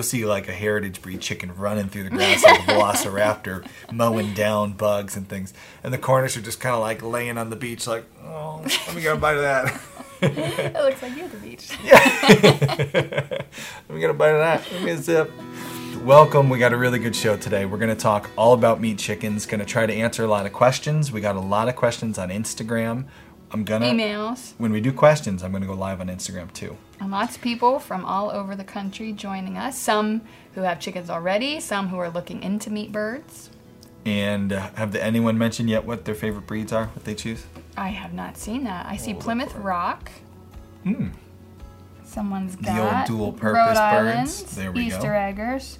You'll see like a heritage breed chicken running through the grass like a velociraptor, mowing down bugs and things. And the Cornish are just kind of like laying on the beach, like, oh, let me get a bite of that. it looks like you're at the beach. yeah. let me get a bite of that. Let me zip. Welcome. We got a really good show today. We're going to talk all about meat chickens. Going to try to answer a lot of questions. We got a lot of questions on Instagram. I'm gonna emails. When we do questions, I'm gonna go live on Instagram too. And lots of people from all over the country joining us. Some who have chickens already. Some who are looking into meat birds. And uh, have the, anyone mentioned yet what their favorite breeds are? What they choose? I have not seen that. I see Plymouth Rock. Hmm. Someone's The got the old dual purpose Rhode birds. Islands, There we go. Easter eggers.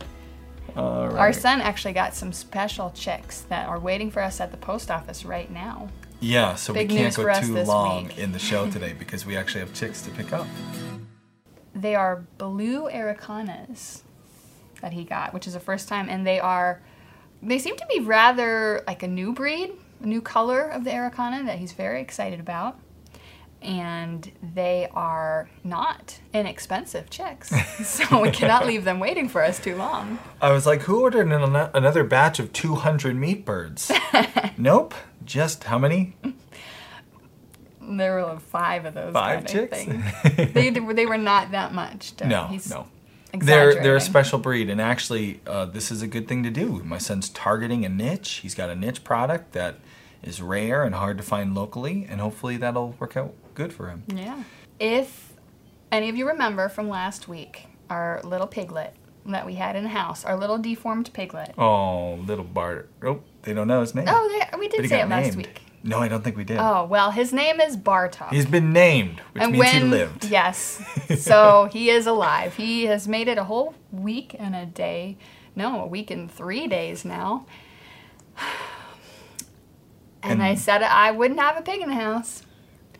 All right. Our son actually got some special chicks that are waiting for us at the post office right now. Yeah, so Big we can't go too long week. in the show today because we actually have chicks to pick up. They are blue Araucanas that he got, which is the first time, and they are, they seem to be rather like a new breed, a new color of the Araucana that he's very excited about. And they are not inexpensive chicks, so we cannot leave them waiting for us too long. I was like, who ordered an, another batch of 200 meat birds? nope. Just how many? There were like five of those. Five kind of chicks? they, they were not that much. No, he's no. They're they're a special breed, and actually, uh, this is a good thing to do. My son's targeting a niche. He's got a niche product that is rare and hard to find locally, and hopefully that'll work out good for him. Yeah. If any of you remember from last week, our little piglet that we had in the house, our little deformed piglet. Oh, little Bart. Oh, they don't know his name. Oh, they, we did say it last week. No, I don't think we did. Oh, well, his name is Bartok. He's been named, which and means when, he lived. Yes. So he is alive. He has made it a whole week and a day. No, a week and three days now. And, I said I wouldn't have a pig in the house.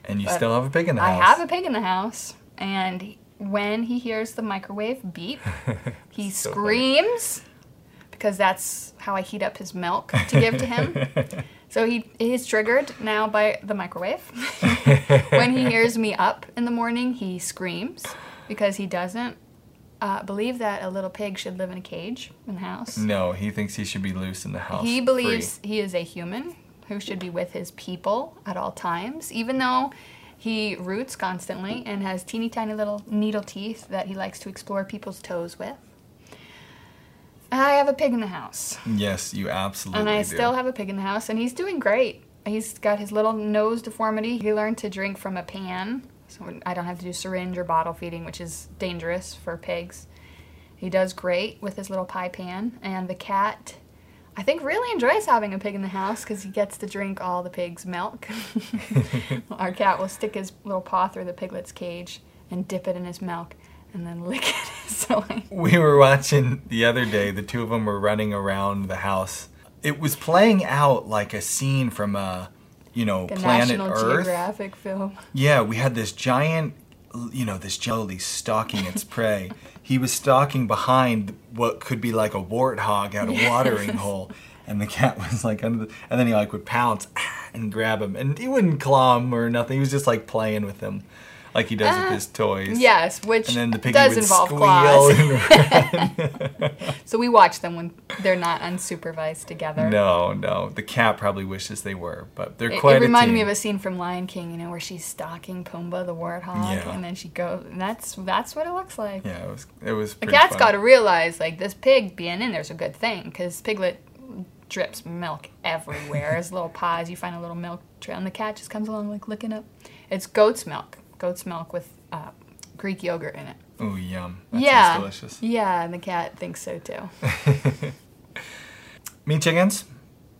And you But still have a pig in the house. I have a pig in the house, and when he hears the microwave beep, he So funny. screams because that's how I heat up his milk to give to him. so he he's triggered now by the microwave. when he hears me up in the morning, he screams because he doesn't uh, believe that a little pig should live in a cage in the house. No, he thinks he should be loose in the house. He free. believes he is a human who should be with his people at all times, even though he roots constantly and has teeny tiny little needle teeth that he likes to explore people's toes with. I have a pig in the house, Yes, you absolutely do. and I do. still have a pig in the house, and he's doing great. He's got his little nose deformity. He learned to drink from a pan, so I don't have to do syringe or bottle feeding, which is dangerous for pigs. He does great with his little pie pan, and the cat, I think, really enjoys having a pig in the house because he gets to drink all the pig's milk. Our cat will stick his little paw through the piglet's cage and dip it in his milk, and then lick it. so I, We were watching the other day, the two of them were running around the house. It was playing out like a scene from a, you know, the Planet National Earth. Geographic film. Yeah, we had this giant, you know, this jelly stalking its prey. He was stalking behind what could be like a warthog out a watering hole. And the cat was like under the, and then he like would pounce and grab him. And he wouldn't claw him or nothing. He was just like playing with him. Like he does with ah, his toys. Yes, which And then the piggy does involve claws. So we watch them when they're not unsupervised together. No, no. The cat probably wishes they were, but they're It, quite it reminded me of a scene from Lion King, you know, where she's stalking Pumbaa the warthog, Yeah. and then she goes. And that's that's what it looks like. Yeah, it was. It was. The cat's got to realize like this pig being in there's a good thing because Piglet drips milk everywhere. His little paws, you find a little milk trail, and the cat just comes along like licking up. It's goat's milk, goat's milk with uh, Greek yogurt in it. Oh, yum. That yeah, delicious. yeah, and the cat thinks so too. Meat chickens.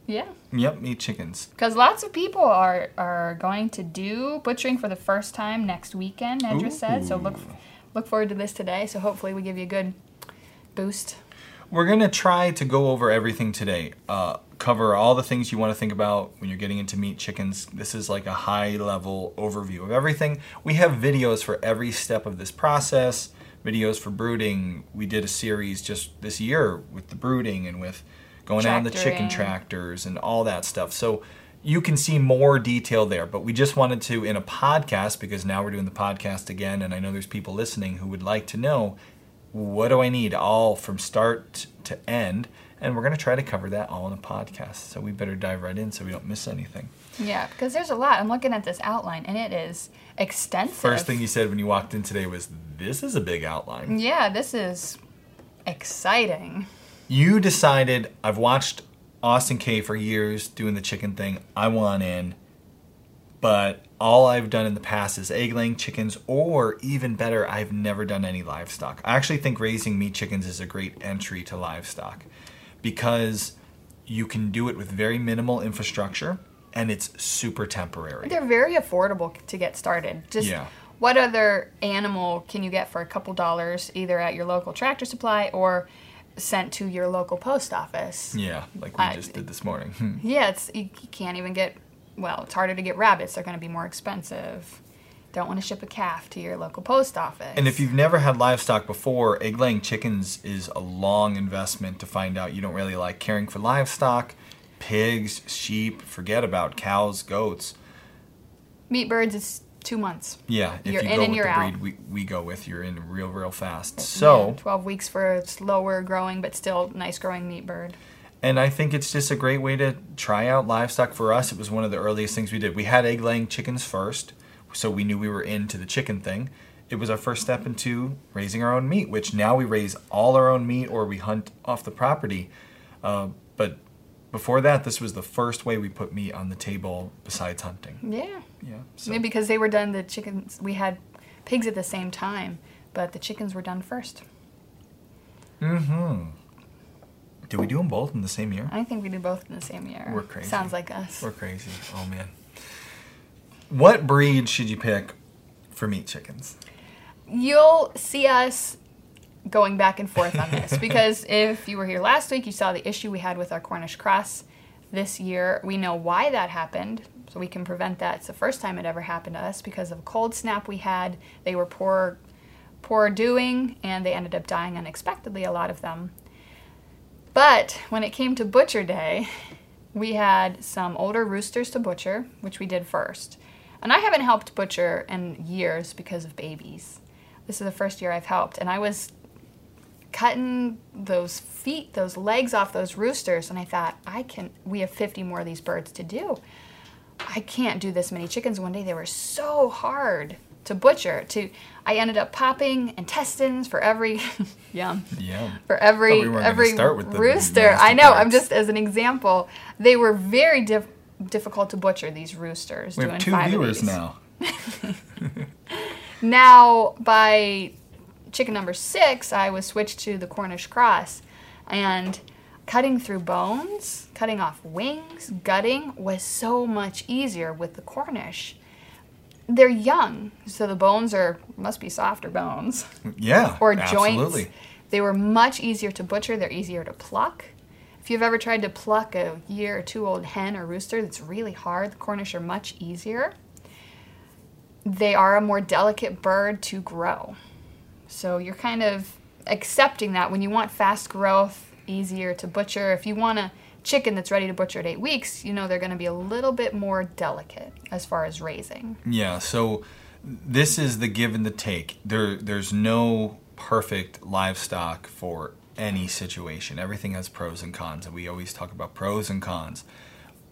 yeah. Yep, meat chickens. Because lots of people are are going to do butchering for the first time next weekend. Nedra said so. Look look forward to this today. So hopefully we give you a good boost. We're gonna try to go over everything today. Uh, cover all the things you want to think about when you're getting into meat chickens. This is like a high level overview of everything. We have videos for every step of this process. Videos for brooding. We did a series just this year with the brooding and with going out on the chicken tractors and all that stuff. So you can see more detail there. But we just wanted to in a podcast because now we're doing the podcast again, and I know there's people listening who would like to know what do I need all from start to end? And we're going to try to cover that all in a podcast. So we better dive right in so we don't miss anything. Yeah, because there's a lot. I'm looking at this outline and it is extensive. First thing you said when you walked in today was, This is a big outline. Yeah, this is exciting. You decided, I've watched Austin K for years doing the chicken thing. I want in. But all I've done in the past is egg laying chickens, or even better, I've never done any livestock. I actually think raising meat chickens is a great entry to livestock because you can do it with very minimal infrastructure and it's super temporary. They're very affordable to get started. Just Yeah. what other animal can you get for a couple dollars either at your local tractor supply or sent to your local post office? Yeah, like we I- just did this morning. Yeah, it's you can't even get. Well, it's harder to get rabbits. They're going to be more expensive. Don't want to ship a calf to your local post office. And if you've never had livestock before, egg laying chickens is a long investment to find out you don't really like caring for livestock. Pigs, sheep, forget about cows, goats. meat birds, it's two months. Yeah, if You're you in go and with you're the out. breed we, we go with, you're in real, real fast. So, Yeah, twelve weeks for a slower growing but still nice growing meat bird. and I think it's just a great way to try out livestock for us. It was one of the earliest things we did. We had egg laying chickens first, so we knew we were into the chicken thing. It was our first step into raising our own meat, which now we raise all our own meat or we hunt off the property. Uh, but before that, this was the first way we put meat on the table besides hunting. Yeah. Yeah. So. Maybe because they were done, the chickens, we had pigs at the same time, but the chickens were done first. Mm-hmm. Did we do them both in the same year? I think we did both in the same year. We're crazy. Sounds like us. We're crazy. Oh man. What breed should you pick for meat chickens? You'll see us going back and forth on this because if you were here last week, you saw the issue we had with our Cornish cross this year. We know why that happened, so we can prevent that. It's the first time it ever happened to us because of a cold snap we had. They were poor, poor doing, and they ended up dying unexpectedly. A lot of them. But when it came to butcher day, we had some older roosters to butcher, which we did first. And I haven't helped butcher in years because of babies. This is the first year I've helped, and I was cutting those feet, those legs off those roosters, and I thought, I can. We have 50 more of these birds to do. I can't do this many chickens one day. They were so hard to butcher. To I ended up popping intestines for every yum Yeah. for every we every start with the rooster. I know. I'm just as an example. They were very diff- difficult to butcher. These roosters. We doing have two viewers now. Now by chicken number six, I was switched to the Cornish cross, and cutting through bones, cutting off wings, gutting was so much easier with the Cornish. They're young, so the bones are must be softer bones. Yeah. or absolutely. joints. They were much easier to butcher. They're easier to pluck. If you've ever tried to pluck a year or two old hen or rooster, that's really hard. The Cornish are much easier. They are a more delicate bird to grow. So you're kind of accepting that when you want fast growth, easier to butcher. If you want a chicken that's ready to butcher at eight weeks, you know they're going to be a little bit more delicate as far as raising. Yeah. So this is the give and the take. There, there's no perfect livestock for any situation. Everything has pros and cons, and we always talk about pros and cons.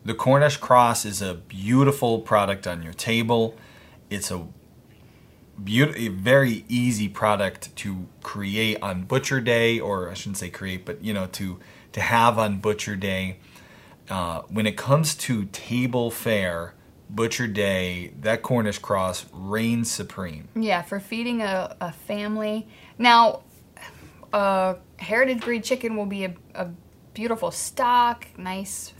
The Cornish cross is a beautiful product on your table. It's a beautiful, very easy product to create on Butcher Day, or I shouldn't say create, but you know to to have on Butcher Day. Uh, when it comes to table fare, Butcher Day, that Cornish cross reigns supreme. Yeah, for feeding a, a family. Now, a heritage breed chicken will be a, a beautiful stock, nice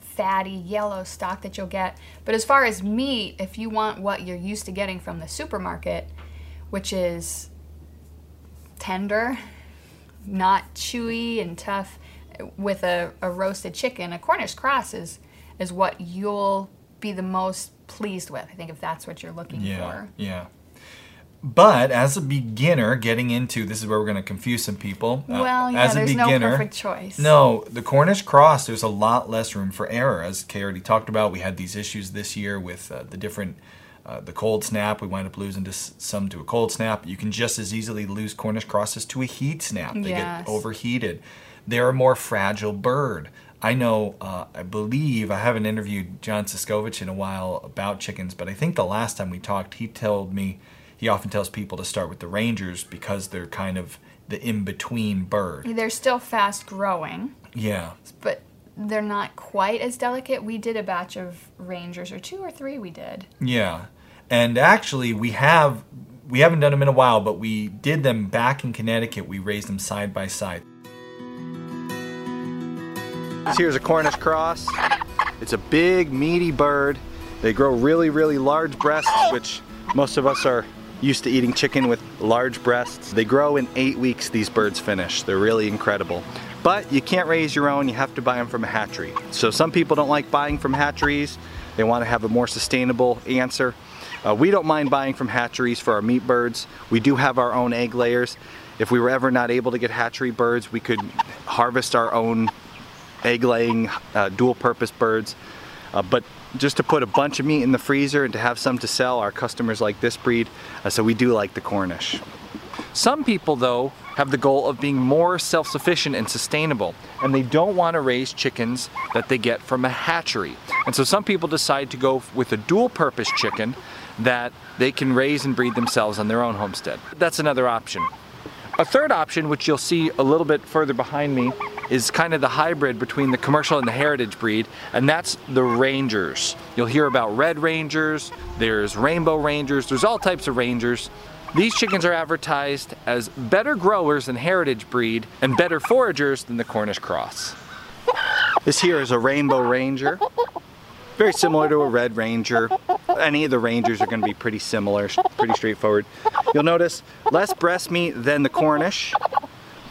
fatty yellow stock that you'll get. But as far as meat, if you want what you're used to getting from the supermarket, which is tender, not chewy and tough, with a, a roasted chicken, a Cornish cross is, is what you'll be the most pleased with. I think if that's what you're looking Yeah, for. yeah. But as a beginner, getting into this is where we're going to confuse some people. Uh, Well, yeah, as a there's no beginner, perfect choice. No, the Cornish cross. There's a lot less room for error, as Kay already talked about. We had these issues this year with uh, the different. Uh, the cold snap, we wind up losing to s- some to a cold snap. You can just as easily lose Cornish crosses to a heat snap. They Yes. get overheated. They're a more fragile bird. I know, uh, I believe, I haven't interviewed John Suscovich in a while about chickens, but I think the last time we talked, he told me he often tells people to start with the Rangers because they're kind of the in between bird. They're still fast growing. Yeah. but they're not quite as delicate. We did a batch of Rangers, or two or three we did. Yeah, and actually, we have we haven't done them in a while, but we did them back in Connecticut. We raised them side by side. This here's a Cornish cross. It's a big, meaty bird. They grow really, really large breasts, which most of us are used to eating chicken with large breasts. They grow in eight weeks, these birds finish. They're really incredible. But you can't raise your own, you have to buy them from a hatchery. So some people don't like buying from hatcheries. They want to have a more sustainable answer. Uh, we don't mind buying from hatcheries for our meat birds. We do have our own egg layers. If we were ever not able to get hatchery birds, we could harvest our own egg laying uh, dual purpose birds. Uh, but just to put a bunch of meat in the freezer and to have some to sell, our customers like this breed, uh, so we do like the Cornish. Some people, though, have the goal of being more self sufficient and sustainable, and they don't want to raise chickens that they get from a hatchery. And so some people decide to go with a dual purpose chicken that they can raise and breed themselves on their own homestead. That's another option. A third option, which you'll see a little bit further behind me, is kind of the hybrid between the commercial and the heritage breed, and that's the Rangers. You'll hear about red Rangers, there's rainbow Rangers, there's all types of Rangers. These chickens are advertised as better growers than heritage breed and better foragers than the Cornish cross. This here is a rainbow ranger. Very similar to a red ranger. Any of the rangers are going to be pretty similar, pretty straightforward. You'll notice less breast meat than the Cornish,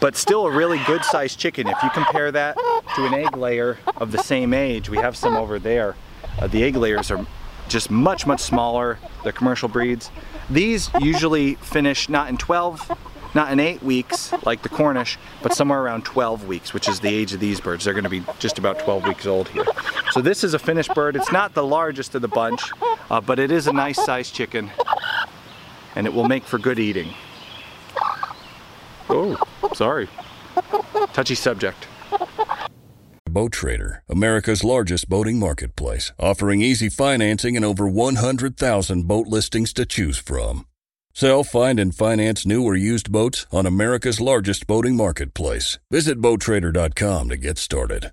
but still a really good sized chicken. If you compare that to an egg layer of the same age, we have some over there. Uh, the egg layers are just much, much smaller, the commercial breeds. These usually finish not in 12, not in 8 weeks like the Cornish, but somewhere around 12 weeks, which is the age of these birds. They're going to be just about 12 weeks old here. So this is a finished bird. It's not the largest of the bunch, uh, but it is a nice sized chicken, and it will make for good eating. Oh, sorry. Touchy subject. Boat Trader, America's largest boating marketplace, offering easy financing and over 100,000 boat listings to choose from. Sell, find, and finance new or used boats on America's largest boating marketplace. Visit BoatTrader.com to get started.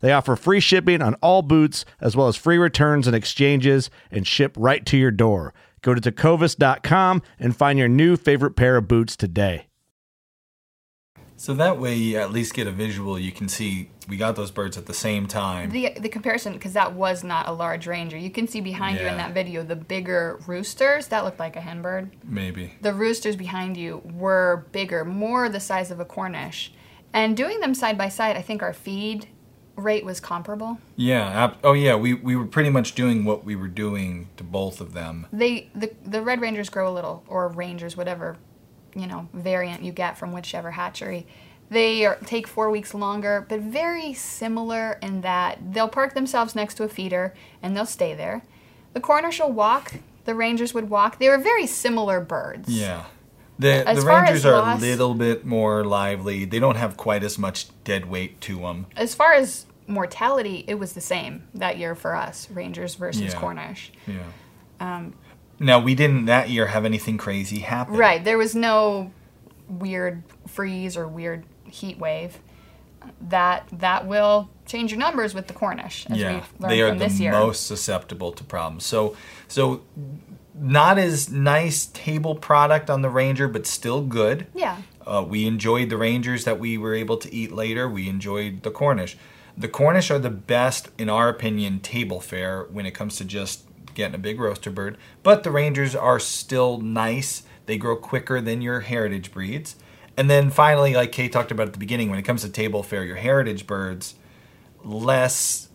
They offer free shipping on all boots, as well as free returns and exchanges, and ship right to your door. Go to tecovas.com and find your new favorite pair of boots today. So that way, you at least get a visual. You can see we got those birds at the same time. The the comparison because that was not a large ranger. You can see behind you in that video the bigger roosters that looked like a hen bird. Maybe. The roosters behind you were bigger, more the size of a Cornish. And doing them side by side, I think our feed rate was comparable. Yeah. Oh, yeah. We, we were pretty much doing what we were doing to both of them. They the the red rangers grow a little, or rangers, whatever you know variant you get from whichever hatchery. They are, take four weeks longer, but very similar in that they'll park themselves next to a feeder and they'll stay there. The Cornish'll walk. The rangers would walk. They were very similar birds. Yeah. The, the Rangers are loss- a little bit more lively. They don't have quite as much dead weight to them. As far as mortality, it was the same that year for us, rangers versus Yeah. Cornish. Yeah. now, we didn't that year have anything crazy happen. Right. There was no weird freeze or weird heat wave. That that will change your numbers with the Cornish, as yeah, we've learned they are from the year. most susceptible to problems. So, so not as nice table product on the Ranger, but still good. Yeah. Uh, we enjoyed the Rangers that we were able to eat later. We enjoyed the Cornish. The Cornish are the best, in our opinion, table fare when it comes to just getting a big roaster bird. But the Rangers are still nice. They grow quicker than your heritage breeds. And then finally, like Kay talked about at the beginning, when it comes to table fare, your heritage birds, less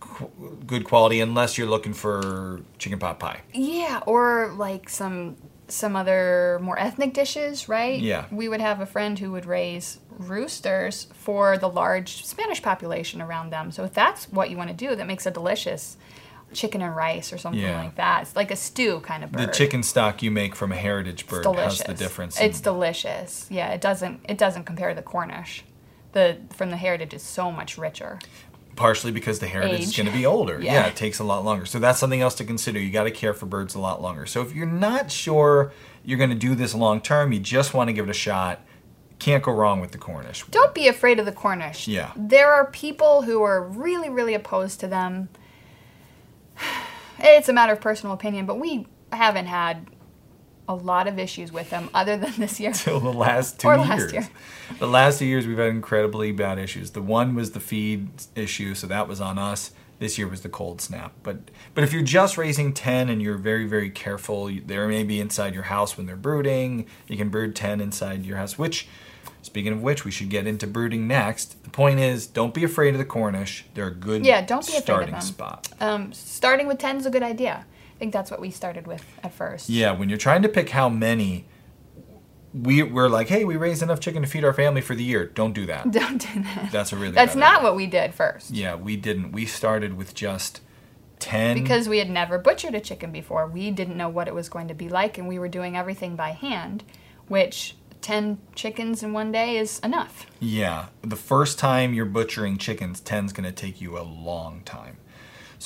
good quality unless you're looking for chicken pot pie. Yeah, or like some some other more ethnic dishes, right? Yeah. We would have a friend who would raise roosters for the large Spanish population around them. So if that's what you want to do, that makes a delicious chicken and rice or something Yeah. like that. It's like a stew kind of bird. The chicken stock you make from a heritage bird has the difference. It's delicious. Yeah, it doesn't it doesn't compare to the Cornish. The from the heritage is so much richer. Partially because the heritage is going to be older. Yeah. Yeah. it takes a lot longer. So that's something else to consider. You got to care for birds a lot longer. So if you're not sure you're going to do this long term, you just want to give it a shot. Can't go wrong with the Cornish. Don't be afraid of the Cornish. Yeah. There are people who are really, really opposed to them. It's a matter of personal opinion, but we haven't had a lot of issues with them other than this year. Till the last two Or years. last year. The last two years we've had incredibly bad issues. The one was the feed issue, so that was on us. This year was the cold snap. But but if you're just raising 10 and you're very very careful, there may be inside your house when they're brooding. You can brood 10 inside your house, which speaking of which we should get into brooding next. The point is don't be afraid of the Cornish. They're a good Yeah, don't be afraid of them. spot. Um, starting with 10 is a good idea. I think that's what we started with at first. Yeah, when you're trying to pick how many we, we're like, hey, we raised enough chicken to feed our family for the year. Don't do that. Don't do that. That's a really That's not idea. what we did first. Yeah, we didn't. We started with just 10. Because we had never butchered a chicken before. We didn't know what it was going to be like, and we were doing everything by hand, which 10 chickens in one day is enough. yeah, the first time you're butchering chickens, 10's going to take you a long time.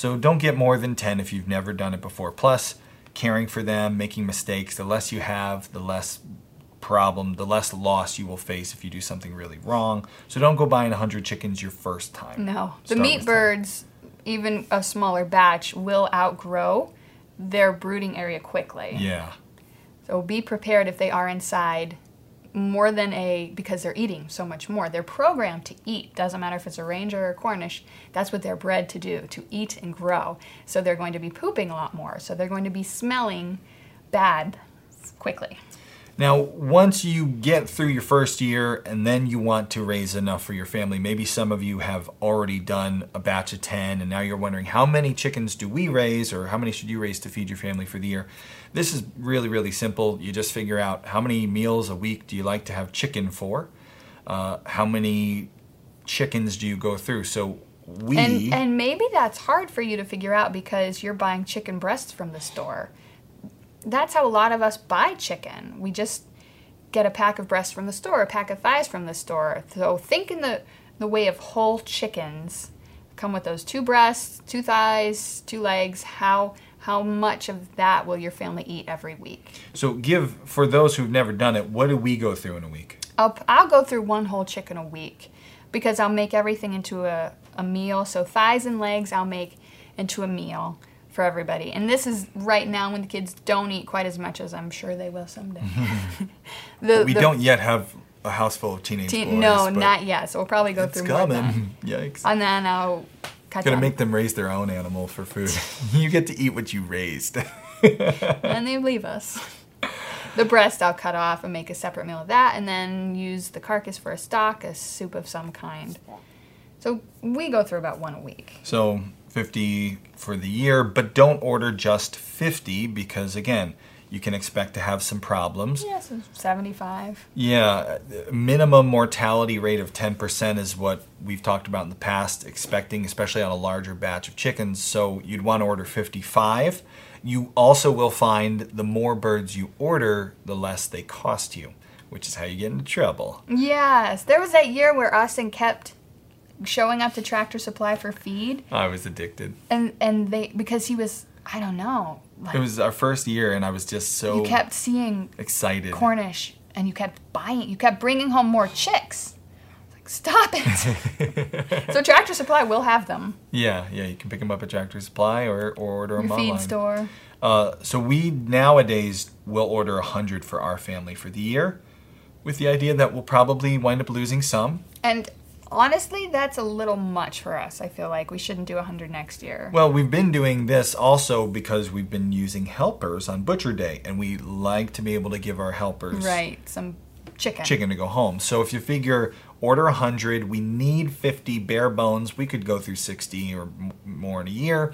So don't get more than 10 if you've never done it before. Plus, caring for them, making mistakes, the less you have, the less problem, the less loss you will face if you do something really wrong. So don't go buying 100 chickens your first time. No. The meat with 10. birds, even a smaller batch, will outgrow their brooding area quickly. Yeah. So be prepared if they are inside more than a because they're eating so much more. They're programmed to eat. Doesn't matter if it's a ranger or a Cornish. That's what they're bred to do, to eat and grow. So they're going to be pooping a lot more. So they're going to be smelling bad quickly. Now, once you get through your first year and then you want to raise enough for your family, maybe some of you have already done a batch of 10 and now you're wondering how many chickens do we raise or how many should you raise to feed your family for the year? This is really, really simple. You just figure out how many meals a week do you like to have chicken for? Uh, how many chickens do you go through? So we. And and maybe that's hard for you to figure out because you're buying chicken breasts from the store. That's how a lot of us buy chicken. We just get a pack of breasts from the store, a pack of thighs from the store. So think in the the way of whole chickens. Come with those two breasts, two thighs, two legs. How how much of that will your family eat every week? So give for those who've never done it. What do we go through in a week? I'll, I'll go through one whole chicken a week because I'll make everything into a, a meal. So thighs and legs I'll make into a meal for everybody. And this is right now when the kids don't eat quite as much as I'm sure they will someday. the, We the don't yet have a house full of teenage teen- boys. no, not yet. So we'll probably go It's through more of that. coming. Yikes. And then I'll Gonna make them raise their own animal for food. you get to eat what you raised. and they leave us. The breast I'll cut off and make a separate meal of that, and then use the carcass for a stock, a soup of some kind. So we go through about one a week. So 50 for the year, but don't order just 50 because again, you can expect to have some problems. Yeah, so 75. Yeah, minimum mortality rate of 10% is what we've talked about in the past, expecting, especially on a larger batch of chickens. So you'd want to order 55. You also will find the more birds you order, the less they cost you, which is how you get into trouble. Yes, there was that year where Austin kept showing up to Tractor Supply for feed, I was addicted. and and they because he was I don't know, like It was our first year, and I was just so you kept seeing excited. Cornish, and you kept buying, you kept bringing home more chicks. Like, stop it! so Tractor Supply will have them. Yeah, yeah, you can pick them up at Tractor Supply or, or order them Your feed online. store. Uh, so we nowadays will order a hundred for our family for the year, with the idea that we'll probably wind up losing some. And honestly, that's a little much for us. I feel like we shouldn't do 100 next year. Well, we've been doing this also because we've been using helpers on Butcher Day, and we like to be able to give our helpers right, some chicken. chicken to go home. So if you figure order 100, we need 50 bare bones. We could go through 60 or m- more in a year.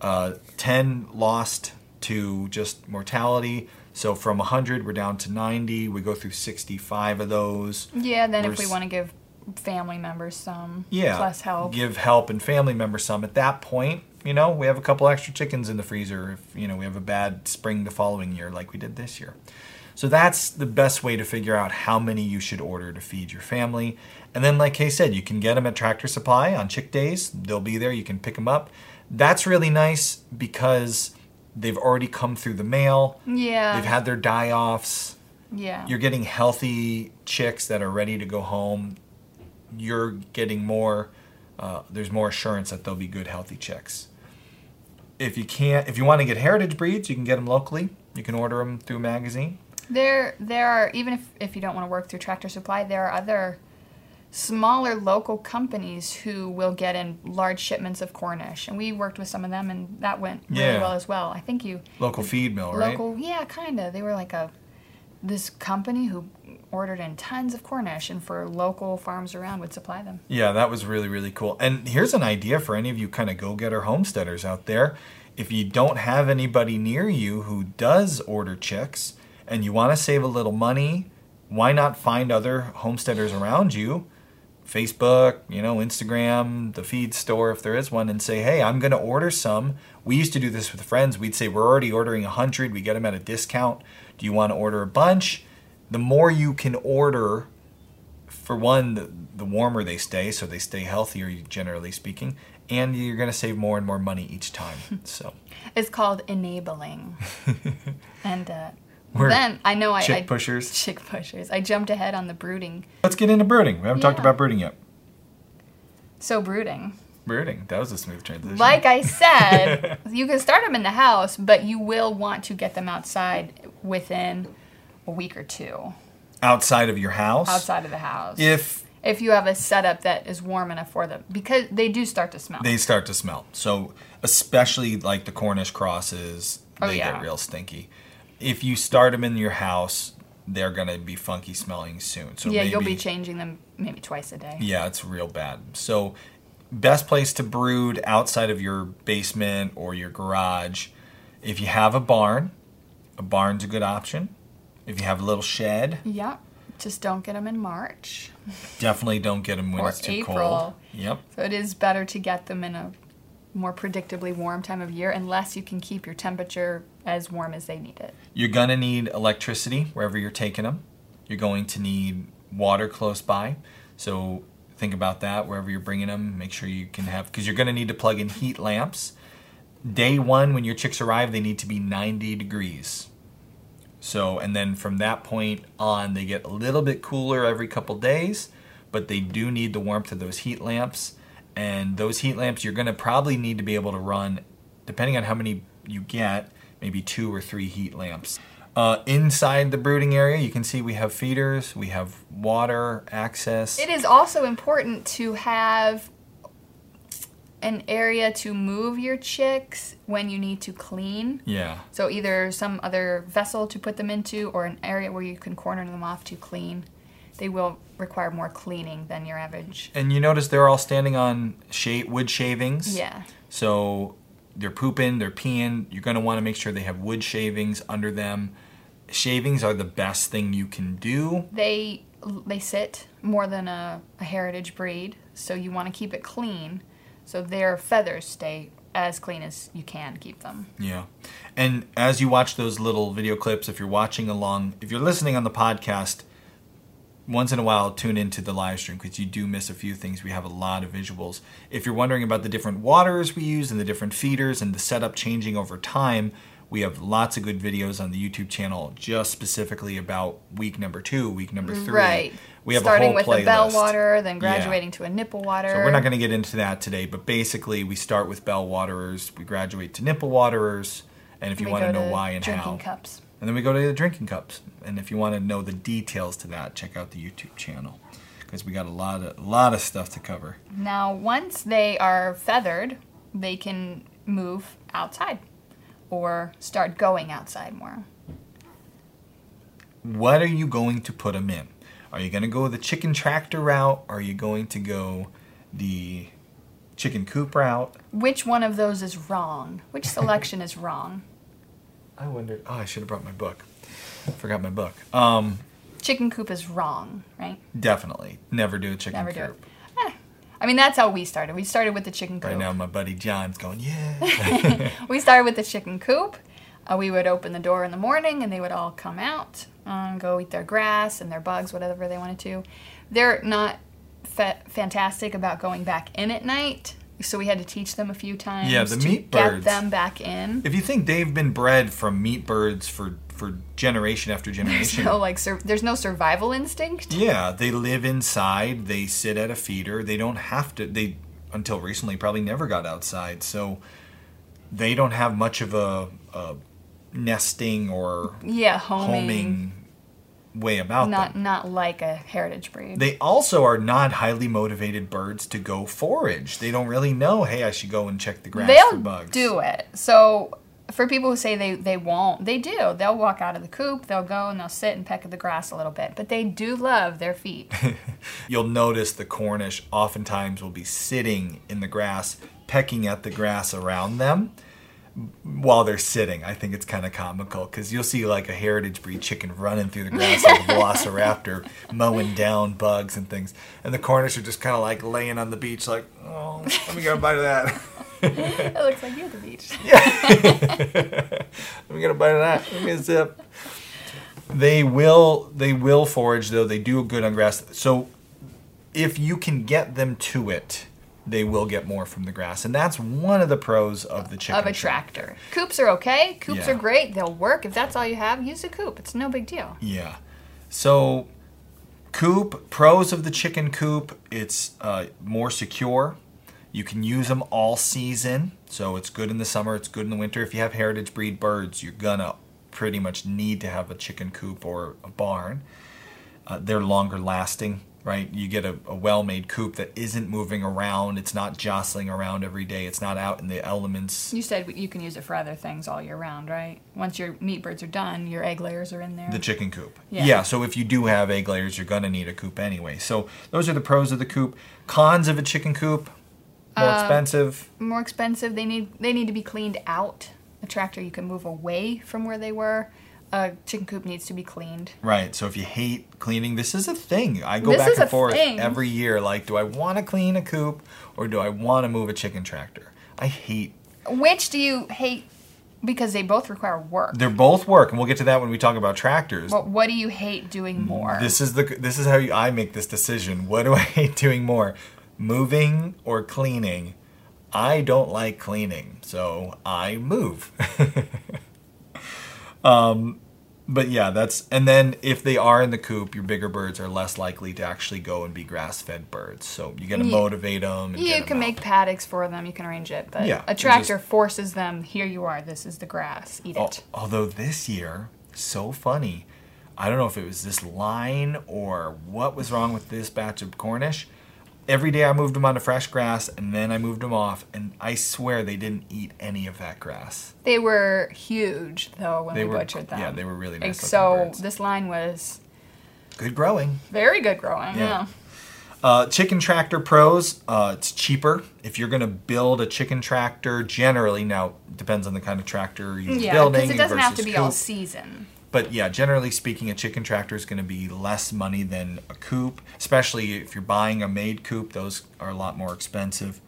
Uh, 10 lost to just mortality. So from 100, we're down to 90. We go through 65 of those. Yeah, then We're if we want to give family members some Yeah. plus help. Give help and family members some. At that point, you know, we have a couple extra chickens in the freezer if, you know, we have a bad spring the following year like we did this year. So that's the best way to figure out how many you should order to feed your family. And then, like Kay said, you can get them at Tractor Supply on chick days. They'll be there. You can pick them up. That's really nice because they've already come through the mail. yeah. They've had their die offs yeah. you're getting healthy chicks that are ready to go home. You're getting more. Uh, there's more assurance that they'll be good, healthy chicks. If you can't, if you want to get heritage breeds, you can get them locally. You can order them through a magazine. There, there are even if if you don't want to work through Tractor Supply, there are other smaller local companies who will get in large shipments of Cornish, and we worked with some of them, and that went really Yeah. well as well. I think you Local feed mill, right? local, yeah, kind of. They were like a this company who ordered in tons of Cornish, and for local farms around would supply them. Yeah, that was really, really cool. And here's an idea for any of you kind of go getter homesteaders out there. If you don't have anybody near you who does order chicks and you want to save a little money, why not find other homesteaders around you? Facebook, you know, Instagram, the feed store, if there is one, and say, hey, I'm going to order some. We used to do this with friends. We'd say, we're already ordering 100. We get them at a discount. Do you want to order a bunch? The more you can order, for one, the, the warmer they stay, so they stay healthier, generally speaking, and you're going to save more and more money each time. So, It's called enabling, and uh, then I know I chick I, pushers. chick pushers. I jumped ahead on the brooding. let's get into brooding. We haven't talked about brooding yet. So brooding. Brooding. That was a smooth transition. Like I said, you can start them in the house, but you will want to get them outside within a week or two outside of your house. outside of the house. If if you have a setup that is warm enough for them, because they do start to smell. they start to smell. So, especially like the Cornish crosses, Oh, they yeah. get real stinky. If you start them in your house, they're to be funky smelling soon. So yeah, you'll be changing them maybe twice a day. Yeah, it's real bad. So, best place to brood outside of your basement or your garage. If you have a barn, a barn's a good option. If you have a little shed, Yeah. Just don't get them in March. definitely don't get them when Or it's too April. cold. Yep. So it is better to get them in a more predictably warm time of year unless you can keep your temperature as warm as they need it. You're going to need electricity wherever you're taking them. You're going to need water close by. So think about that wherever you're bringing them. Make sure you can have, because you're going to need to plug in heat lamps. day one, when your chicks arrive, they need to be 90 degrees. So, and then from that point on, they get a little bit cooler every couple days, but they do need the warmth of those heat lamps. And those heat lamps, you're going to probably need to be able to run, depending on how many you get, maybe two or three heat lamps. Uh, inside the brooding area, you can see we have feeders, we have water access. It is also important to have an area to move your chicks when you need to clean. Yeah. So either some other vessel to put them into or an area where you can corner them off to clean. They will require more cleaning than your average. And you notice they're all standing on wood shavings. Yeah. So they're pooping, they're peeing. You're going to want to make sure they have wood shavings under them. Shavings are the best thing you can do. They they sit more than a, a heritage breed, so you want to keep it clean so their feathers stay as clean as you can keep them. Yeah. And as you watch those little video clips, if you're watching along, if you're listening on the podcast, once in a while tune into the live stream because you do miss a few things. We have a lot of visuals. If you're wondering about the different waters we use and the different feeders and the setup changing over time, we have lots of good videos on the YouTube channel just specifically about week number two, week number three. Right. We have Starting a whole with playlist. the bell water, then Yeah. graduating to a nipple water. So we're not going to get into that today, but basically we start with bell waterers, we graduate to nipple waterers, and if you want to know why and drinking how, cups. and then we go to the drinking cups. And if you want to know the details to that, check out the YouTube channel because we got a lot of a lot of stuff to cover. Now, once they are feathered, they can move outside or start going outside more. What are you going to put them in? Are you going to go the chicken tractor route? Are you going to go the chicken coop route? Which one of those is wrong? Which selection is wrong? I wonder. Oh, I should have brought my book. Forgot my book. Um, Chicken coop is wrong, right? definitely never do a chicken Never do coop. it. Eh. I mean, that's how we started. We started with the chicken coop. Right now, my buddy John's going, yeah. We started with the chicken coop. Uh, we would open the door in the morning and they would all come out and go eat their grass and their bugs, whatever they wanted to. They're not fa- fantastic about going back in at night, so we had to teach them a few times Yeah, the to meat get birds. them back in. if you think they've been bred from meat birds for, for generation after generation, So like, sur- there's no survival instinct. yeah, they live inside. They sit at a feeder. They don't have to. They until recently probably never got outside, so they don't have much of a, a nesting or Yeah, homing. homing way about Not them. not like a heritage breed. They also are not highly motivated birds to go forage. They don't really know, hey, I should go and check the grass for They'll bugs. do it. So for people who say they, they won't, they do. They'll walk out of the coop, they'll go and they'll sit and peck at the grass a little bit. But they do love their feet. You'll notice the Cornish oftentimes will be sitting in the grass, pecking at the grass around them while they're sitting. I think it's kind of comical because you'll see like a heritage breed chicken running through the grass like a velociraptor, mowing down bugs and things. And the Cornish are just kind of like laying on the beach, like, oh, let me get a bite of that. it looks like you're at the beach. yeah. Let me get a bite of that. Let me get a zip. They will they will forage though. They do good on grass. So if you can get them to it, they will get more from the grass. And that's one of the pros of the chicken. Of a tractor. Coops are okay. Coops Yeah. are great. They'll work. If that's all you have, use a coop. It's no big deal. Yeah. So coop pros of the chicken coop, it's uh, more secure. You can use them all season. So it's good in the summer, it's good in the winter. If you have heritage breed birds, you're gonna pretty much need to have a chicken coop or a barn. Uh, they're longer lasting, right? You get a, a well made coop that isn't moving around, it's not jostling around every day, it's not out in the elements. You said you can use it for other things all year round, right? Once your meat birds are done, your egg layers are in there. The chicken coop. Yeah. Yeah. So if you do have egg layers, you're gonna need a coop anyway. So those are the pros of the coop. Cons of a chicken coop: more Uh, expensive. More expensive. They need they need to be cleaned out. A tractor you can move away from where they were. A chicken coop needs to be cleaned. Right. So if you hate cleaning, this is a thing. I go This back and forth thing. every year. Like, do I want to clean a coop or do I want to move a chicken tractor? I hate. Which do you hate? Because they both require work. They're both work, and we'll get to that when we talk about tractors. But what do you hate doing more? This is the this is how you, I make this decision. What do I hate doing more, moving or cleaning? I don't like cleaning, so I move. um, but yeah, that's and then if they are in the coop, your bigger birds are less likely to actually go and be grass-fed birds. So you got to motivate them. You can out. make paddocks for them. You can arrange it, but Yeah, a tractor just- forces them. Here you are. This is the grass. Eat it. Although this year, so funny. I don't know if it was this line or what was wrong with this batch of Cornish. Every day I moved them onto fresh grass and then I moved them off, and I swear they didn't eat any of that grass. They were huge though when They we were- butchered them. yeah, they were really nice looking So birds. this line was Good growing. very good growing. Yeah. Yeah. Uh, chicken Tractor Pros, uh, it's cheaper. If you're going to build a chicken tractor, generally, now it depends on the kind of tractor you're Yeah, building. because it doesn't have to be all season. But yeah, generally speaking, a chicken tractor is going to be less money than a coop, especially if you're buying a made coop. Those are a lot more expensive.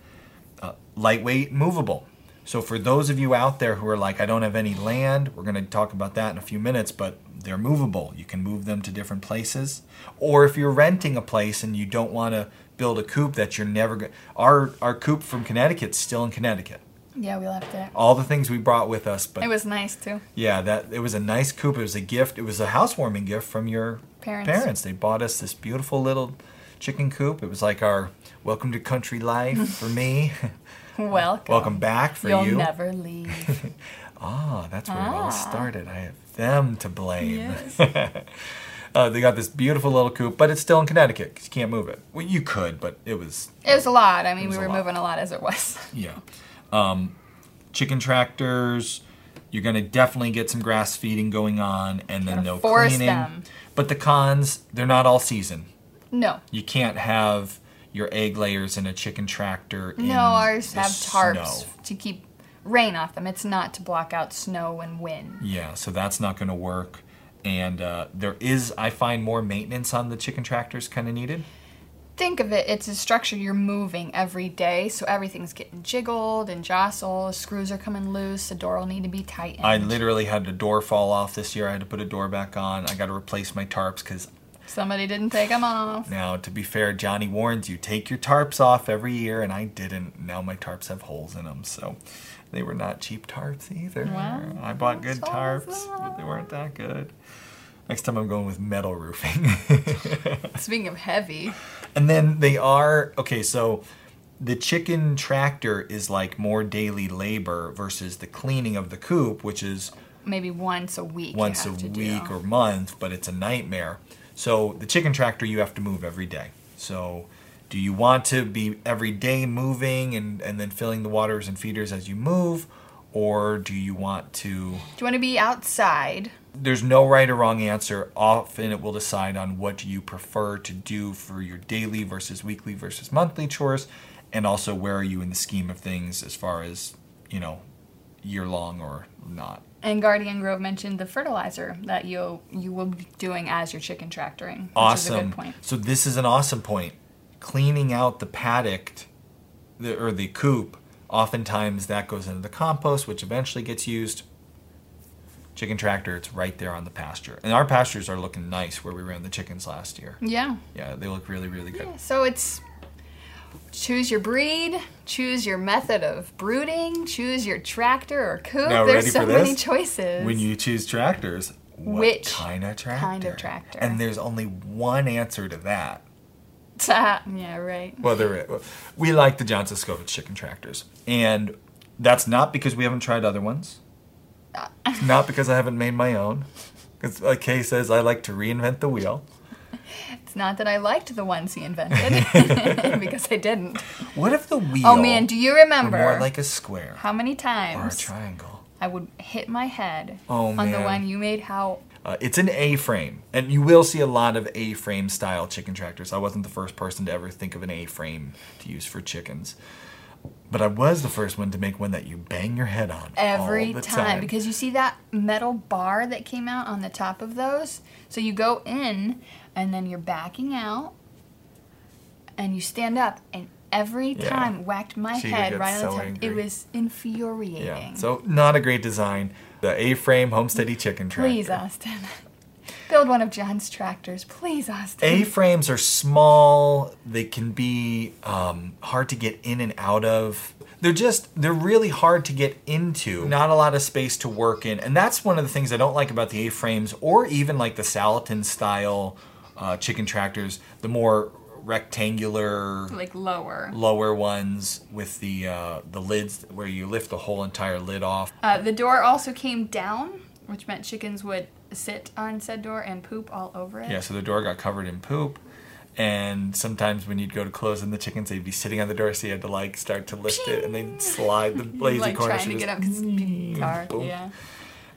Uh, lightweight, movable. So for those of you out there who are like, I don't have any land, we're going to talk about that in a few minutes, but they're movable. You can move them to different places. Or if you're renting a place and you don't want to build a coop that you're never going our our coop from Connecticut's still in Connecticut. Yeah, we left it. All the things we brought with us, but It was nice too. yeah, that it was a nice coop. It was a gift. It was a housewarming gift from your Parents. They bought us this beautiful little chicken coop. It was like our welcome to country life for me. Welcome. welcome back for You'll you. Will never leave. Ah, that's where it all Ah. started. I have them to blame. Yes. uh, they got this beautiful little coop, but it's still in Connecticut 'cause you can't move it. Well, you could, but it was it was a lot. I mean, we were moving a lot as it was. Yeah. Um, chicken tractors, you're going to definitely get some grass feeding going on and then no force cleaning. them. But the cons, they're not all season. No. You can't have your egg layers in a chicken tractor. in No, ours the have tarps snow. to keep rain off them. It's not to block out snow and wind. Yeah, so that's not going to work. And uh, there is, I find, more maintenance on the chicken tractors kind of needed. Think of it, it's a structure you're moving every day, so everything's getting jiggled and jostled. Screws are coming loose. The door will need to be tightened. I literally had a door fall off this year. I had to put a door back on. I got to replace my tarps because Somebody didn't take them off. Now, to be fair, Johnny warns you take your tarps off every year, and I didn't. Now my tarps have holes in them, so they were not cheap tarps either. Wow. I bought good tarps, but they weren't that good. Next time I'm going with metal roofing. Speaking of heavy, and then they are okay, so the chicken tractor is like more daily labor versus the cleaning of the coop, which is maybe once a week. once a week do. or month, but it's a nightmare. So the chicken tractor you have to move every day. So do you want to be every day moving and, and then filling the waters and feeders as you move? Or do you want to Do you want to be outside? There's no right or wrong answer. Often it will decide on what do you prefer to do for your daily versus weekly versus monthly chores, and also where are you in the scheme of things as far as, you know, year long or not. And Guardian Grove mentioned the fertilizer that you you will be doing as you're chicken tractoring. Awesome. Is a good point. So this is an awesome point. Cleaning out the paddock, the, or the coop. Oftentimes that goes into the compost, which eventually gets used. Chicken tractor, it's right there on the pasture, and our pastures are looking nice where we ran the chickens last year. Yeah. Yeah, they look really, really good. So it's choose your breed, choose your method of brooding, choose your tractor or coop. Now, There's so many choices. When you choose tractors, what Which kind of tractor? kind of tractor? And there's only one answer to that. yeah, right. well we like the John Suscovich chicken tractors, and that's not because we haven't tried other ones. It's not because I haven't made my own. Because like Kay says, I like to reinvent the wheel. It's not that I liked the ones he invented because I didn't. What if the wheel? Oh man, do you remember more like a square how many times? or a triangle? I would hit my head Oh, on the one you made how Uh, it's an A-frame, and you will see a lot of A-frame style chicken tractors. I wasn't the first person to ever think of an A-frame to use for chickens, but I was the first one to make one that you bang your head on every the time, because you see that metal bar that came out on the top of those so you go in and then you're backing out and you stand up and every Yeah. time whacked my She head right on the top angry. it was infuriating yeah. So not a great design. The A-frame homesteady chicken tractor. please austin Build one of John's tractors, please, Austin. A-frames are small. They can be um, hard to get in and out of. They're just they're really hard to get into. Not a lot of space to work in, and that's one of the things I don't like about the A-frames, or even like the Salatin style uh, chicken tractors. The more rectangular, like lower. lower ones with the uh, the lids where you lift the whole entire lid off. Uh, the door also came down, which meant chickens would sit on said door and poop all over it. Yeah, so the door got covered in poop. And sometimes when you'd go to close in the chickens, they'd be sitting on the door, so you had to like start to lift it, and they'd slide the lazy like corner. trying to get up because it's dark. boom. Yeah,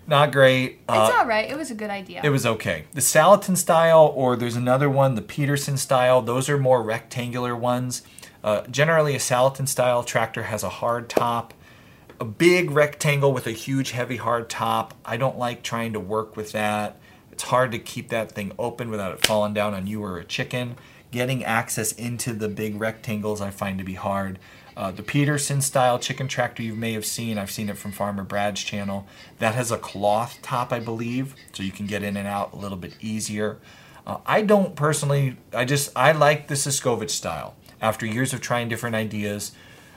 Not great. Uh, it's all right. It was a good idea. it was okay. The Salatin style, or there's another one, the Peterson style. Those are more rectangular ones. Uh, generally, a Salatin style tractor has a hard top, a big rectangle with a huge, heavy, hard top. I don't like trying to work with that. It's hard to keep that thing open without it falling down on you or a chicken. Getting access into the big rectangles I find to be hard. Uh, the Peterson style chicken tractor you may have seen, I've seen it from Farmer Brad's channel. That has a cloth top, I believe, so you can get in and out a little bit easier. Uh, I don't personally, I just, I like the Suscovich style. After years of trying different ideas,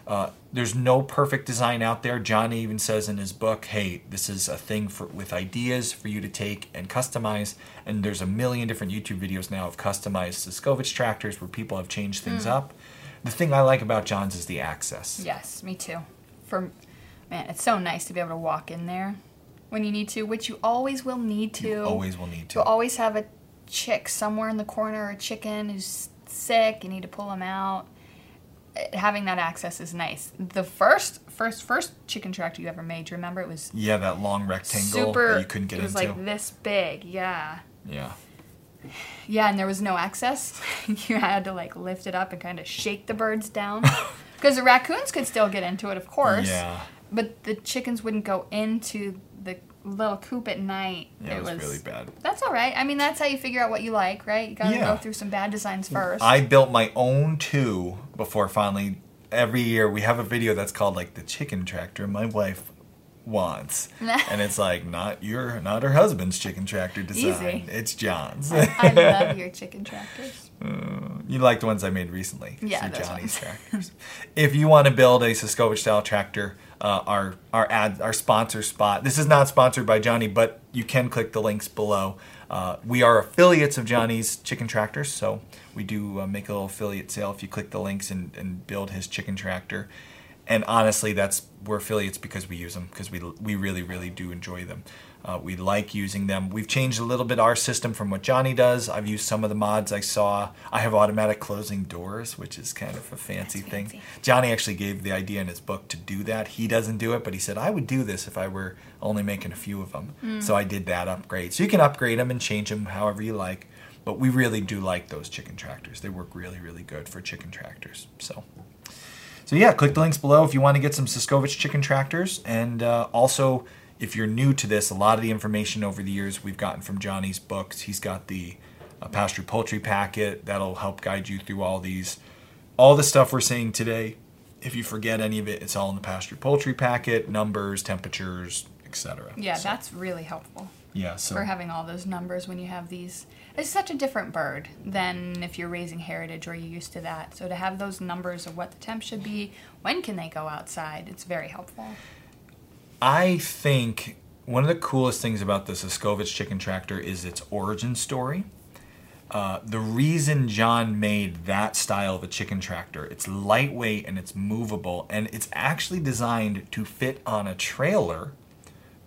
uh, there's no perfect design out there. Johnny even says in his book, "Hey, this is a thing for with ideas for you to take and customize." And there's a million different YouTube videos now of customized Suscovich tractors where people have changed things up. The thing I like about John's is the access. Yes, me too. For man, it's so nice to be able to walk in there when you need to, which you always will need to. You always will need to. You'll always have a chick somewhere in the corner, a chicken who's sick. You need to pull them out. Having that access is nice. The first, first, first chicken tractor you ever made, do you remember? It was Yeah, that long rectangle super. that you couldn't get into. it was into. like this big. Yeah. yeah. Yeah, and there was no access. you had to like lift it up and kind of shake the birds down. Because the raccoons could still get into it, of course. Yeah. But the chickens wouldn't go into little coop at night. Yeah, it was really bad. That's all right. I mean, that's how you figure out what you like, right? You gotta Yeah. go through some bad designs first. I built my own two before finally. Every year we have a video that's called like the chicken tractor my wife wants, and it's like not your, not her husband's chicken tractor design. Easy. It's John's. I love your chicken tractors. Mm, you like the ones I made recently? Yeah, Johnny's ones. tractors. if you want to build a Suscovich style tractor, uh, our our ad our sponsor spot. This is not sponsored by Johnny, but you can click the links below. Uh, we are affiliates of Johnny's Chicken Tractors, so we do uh, make a little affiliate sale if you click the links and, and build his chicken tractor. And honestly, that's we're affiliates because we use them because we we really really do enjoy them. Uh, we like using them. We've changed a little bit our system from what Johnny does. I've used some of the mods I saw. I have automatic closing doors, which is kind of a fancy That's thing. Johnny actually gave the idea in his book to do that. He doesn't do it, but he said I would do this if I were only making a few of them. So I did that upgrade. So you can upgrade them and change them however you like. But we really do like those chicken tractors. They work really, really good for chicken tractors. So. So yeah, click the links below if you want to get some Suscovich chicken tractors. And uh, also, if you're new to this, a lot of the information over the years we've gotten from Johnny's books. He's got the uh, pasture poultry packet that'll help guide you through all these, all the stuff we're saying today. If you forget any of it, it's all in the pasture poultry packet, numbers, temperatures, etc. Yeah, So, that's really helpful yeah. So for having all those numbers when you have these. It's such a different bird than if you're raising heritage or you're used to that. So to have those numbers of what the temp should be, when can they go outside, it's very helpful. I think one of the coolest things about the Suscovich chicken tractor is its origin story. Uh, the reason John made that style of a chicken tractor, it's lightweight and it's movable, and it's actually designed to fit on a trailer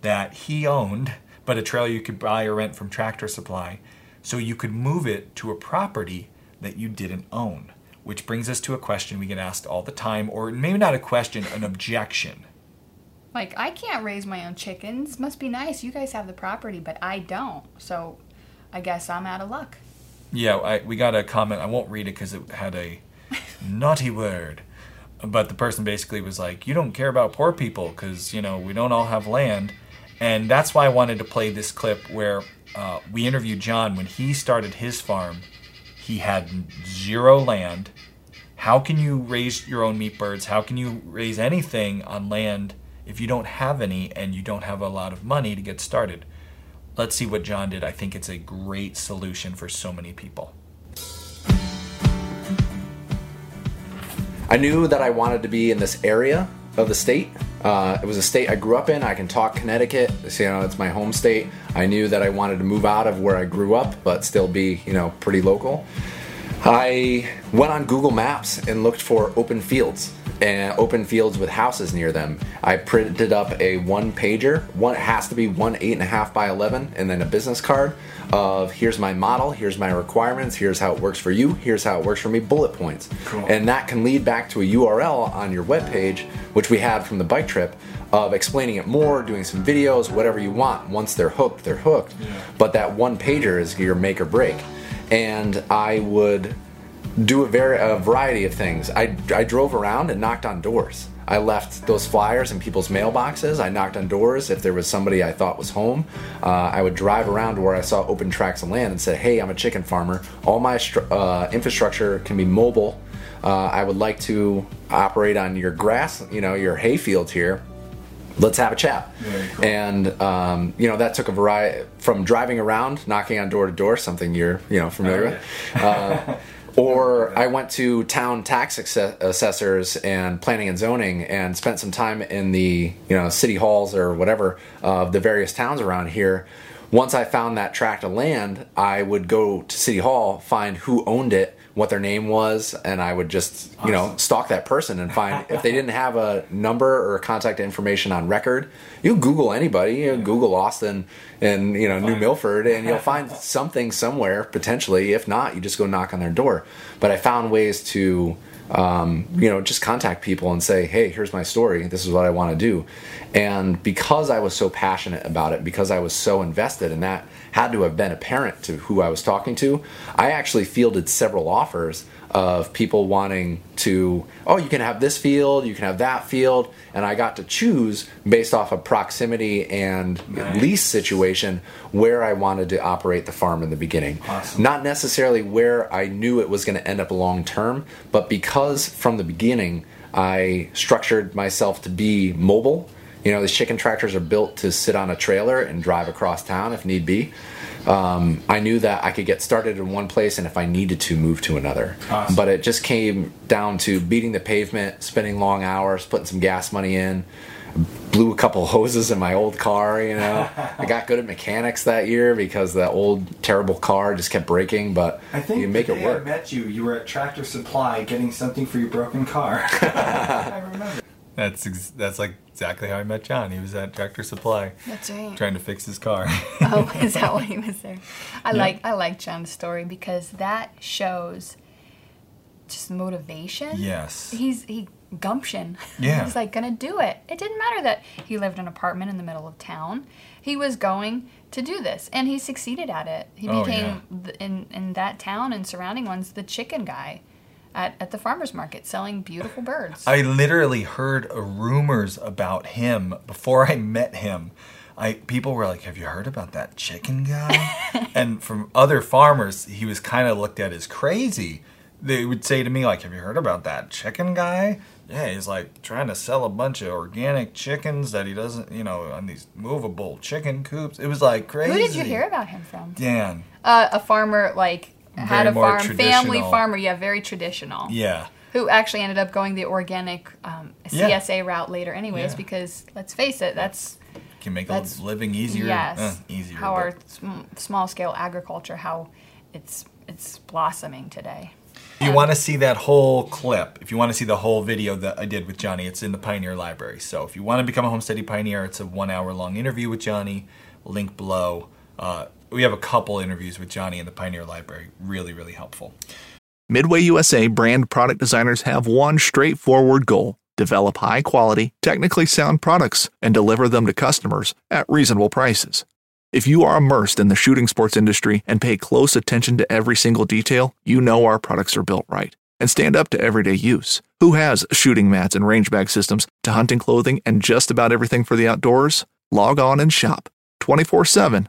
that he owned, but a trailer you could buy or rent from Tractor Supply, so you could move it to a property that you didn't own. Which brings us to a question we get asked all the time, or maybe not a question, an objection. Like, I can't raise my own chickens. Must be nice. You guys have the property, but I don't. So I guess I'm out of luck. Yeah, I, we got a comment. I won't read it because it had a naughty word. But the person basically was like, You don't care about poor people because, you know, we don't all have land. And that's why I wanted to play this clip where uh, we interviewed John when he started his farm. He had zero land. How can you raise your own meat birds? How can you raise anything on land if you don't have any and you don't have a lot of money to get started? let's see what John did. I think it's a great solution for so many people. I knew that I wanted to be in this area of the state. Uh, it was a state I grew up in. I can talk Connecticut. So, you know, it's my home state. I knew that I wanted to move out of where I grew up, but still be, you know, pretty local. I went on Google Maps and looked for open fields and open fields with houses near them. I printed up a one pager. One it has to be one eight and a half by eleven, and then a business card of here's my model, here's my requirements, here's how it works for you, here's how it works for me, bullet points. Cool. And that can lead back to a URL on your webpage, which we had from the bike trip, of explaining it more, doing some videos, whatever you want. Once they're hooked, they're hooked. But that one pager is your make or break. And I would do a, very, a variety of things. I, I drove around and knocked on doors. I left those flyers in people's mailboxes. I knocked on doors if there was somebody I thought was home. Uh, I would drive around to where I saw open tracts of land and say, "Hey, I'm a chicken farmer. All my uh, infrastructure can be mobile. Uh, I would like to operate on your grass, you know, your hay fields here let's have a chat. And um, you know that took a variety from driving around, knocking on door to door, something you're you know familiar with. Uh, or I went to town tax assessors and planning and zoning and spent some time in the you know city halls or whatever of the various towns around here. Once I found that tract of land, I would go to city hall, find who owned it, what their name was, and I would just you know stalk that person and find if they didn't have a number or contact information on record. You Google anybody, you Google Austin and you know New Milford, and you'll find something somewhere potentially. If not, you just go knock on their door. But I found ways to um, you know just contact people and say, hey, here's my story. This is what I want to do. And because I was so passionate about it, because I was so invested in that, had to have been apparent to who I was talking to. I actually fielded several offers of people wanting to, oh, you can have this field, you can have that field, and I got to choose based off of proximity and lease situation where I wanted to operate the farm in the beginning. Not necessarily where I knew it was going to end up long term, but because from the beginning I structured myself to be mobile. You know, these chicken tractors are built to sit on a trailer and drive across town if need be. Um, I knew that I could get started in one place and if I needed to move to another. But it just came down to beating the pavement, spending long hours, putting some gas money in, blew a couple hoses in my old car, you know. I got good at mechanics that year because that old terrible car just kept breaking, but I think you make it work. I met you, you were at Tractor Supply getting something for your broken car. I remember. That's ex- that's like exactly how I met John. He was at Tractor Supply That's right. trying to fix his car. oh, is that why he was there? I like I like John's story because that shows just motivation. yes. He's he gumption. Yeah. He's like gonna do it. It didn't matter that he lived in an apartment in the middle of town. He was going to do this, and he succeeded at it. He Oh, became th in in that town and surrounding ones the chicken guy at at the farmers market selling beautiful birds. I literally heard rumors about him before I met him. I people were like, "Have you heard about that chicken guy?" and from other farmers, he was kind of looked at as crazy. They would say to me like, "Have you heard about that chicken guy?" Yeah, he's like trying to sell a bunch of organic chickens that he doesn't, you know, on these movable chicken coops. It was like crazy. Who did you hear about him from? Dan. Uh, a farmer like had a farm, family farmer. Yeah, very traditional. Yeah. who actually ended up going the organic um, Yeah. CSA route later, anyways. Yeah. Because let's face it, that's Can make That's- a living easier. yes, uh, easier. how but- our sm- small scale agriculture, how it's it's blossoming today. If you want to see that whole clip, if you want to see the whole video that I did with Johnny, it's in the Pioneer Library. So if you want to become a Homesteady Pioneer, it's a one hour long interview with Johnny. Link below. Uh, we have a couple interviews with Johnny in the Pioneer Library. Really, really helpful. Midway USA brand product designers have one straightforward goal develop high quality, technically sound products and deliver them to customers at reasonable prices. If you are immersed in the shooting sports industry and pay close attention to every single detail, you know our products are built right and stand up to everyday use. Who has shooting mats and range bag systems to hunting clothing and just about everything for the outdoors? Log on and shop 24 7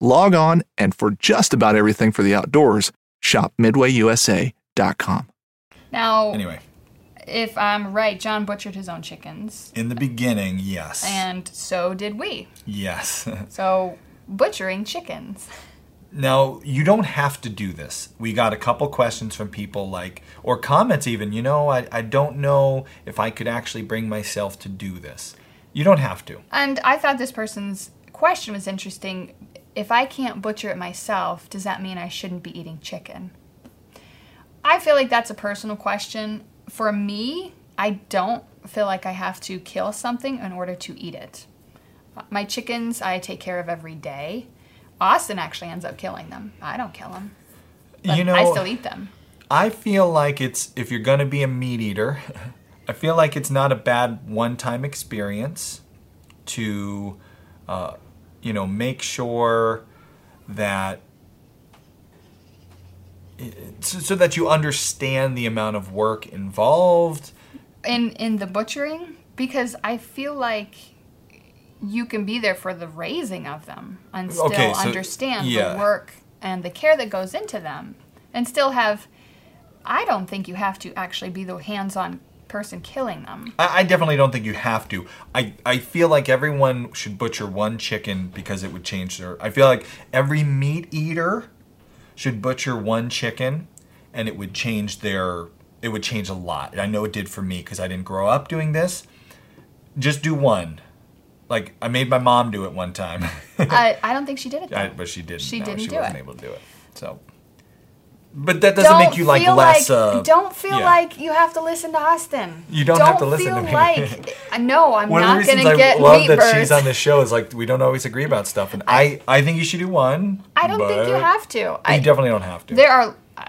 log on and for just about everything for the outdoors, shop midwayusa.com. Now, Anyway, if I'm right, John butchered his own chickens, in the beginning, yes. and so did we. yes. So, butchering chickens. Now, you don't have to do this. We got a couple questions from people like, or comments even, you know, I, I don't know if I could actually bring myself to do this. You don't have to. And I thought this person's question was interesting. If I can't butcher it myself, does that mean I shouldn't be eating chicken? I feel like that's a personal question. For me, I don't feel like I have to kill something in order to eat it. My chickens, I take care of every day. Austin actually ends up killing them. I don't kill them. But you know, I still eat them. I feel like it's, if you're going to be a meat eater, I feel like it's not a bad one time experience to, uh, you know, make sure that so, that you understand the amount of work involved. in in the butchering because I feel like you can be there for the raising of them and still Okay, so- understand yeah. the work and the care that goes into them and still have I don't think you have to actually be the hands-on person killing them. I, I definitely don't think you have to. I, I feel like everyone should butcher one chicken because it would change their. I feel like every meat eater should butcher one chicken and it would change their. It would change a lot. I know it did for me because I didn't grow up doing this. Just do one. Like, I made my mom do it one time. I, I don't think she did it. I, but she didn't. She no, didn't she do wasn't it. able to do it. So. But that doesn't don't make you like less. like, uh, don't feel yeah. like you have to listen to Austin. You don't have to listen to feel me. Like no, I'm One the not gonna I get love meat that birds. she's on this show is like we don't always agree about stuff, and I I think you should do one. I don't think you have to. You I, definitely don't have to. There are, uh,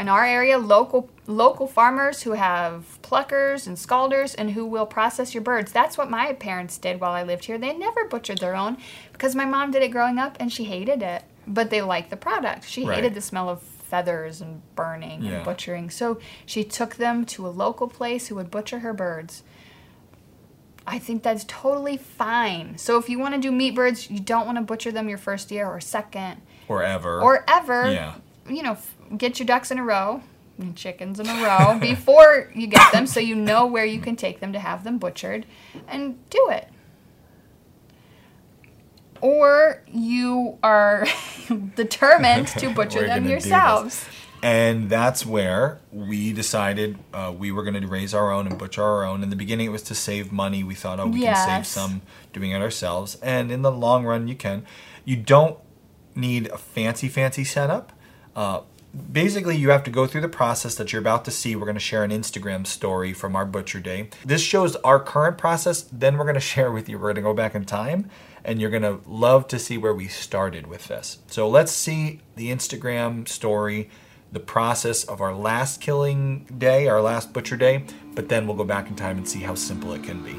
in our area, local local farmers who have pluckers and scalders and who will process your birds. That's what my parents did while I lived here. They never butchered their own because my mom did it growing up and she hated it, but they liked the product. She Right. hated the smell of feathers and burning Yeah. and butchering. So she took them to a local place who would butcher her birds. I think that's totally fine. So if you want to do meat birds, you don't want to butcher them your first year or second or ever. or ever, Yeah. you know, get your ducks in a row, and chickens in a row before you get them, so you know where you can take them to have them butchered, and do it. Or you are determined to butcher them gonna do this. yourselves. And that's where we decided uh, we were going to raise our own and butcher our own. In the beginning, it was to save money. We thought, oh, we can save some doing it ourselves. And in the long run, you can. You don't need a fancy, fancy setup. Uh, basically, you have to go through the process that you're about to see. We're going to share an Instagram story from our butcher day. This shows our current process. Then we're going to share with you. We're going to go back in time, and you're going to love to see where we started with this. So let's see the Instagram story, the process of our last killing day, our last butcher day, but then we'll go back in time and see how simple it can be.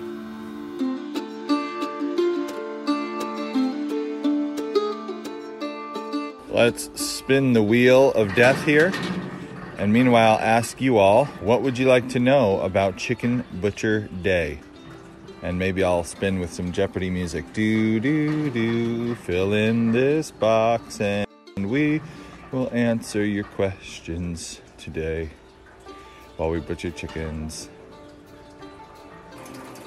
Let's spin the wheel of death here. And meanwhile, ask you all, what would you like to know about Chicken Butcher Day? And maybe I'll spin with some Jeopardy music. Do, do, do. Fill in this box and we will answer your questions today while we butcher chickens.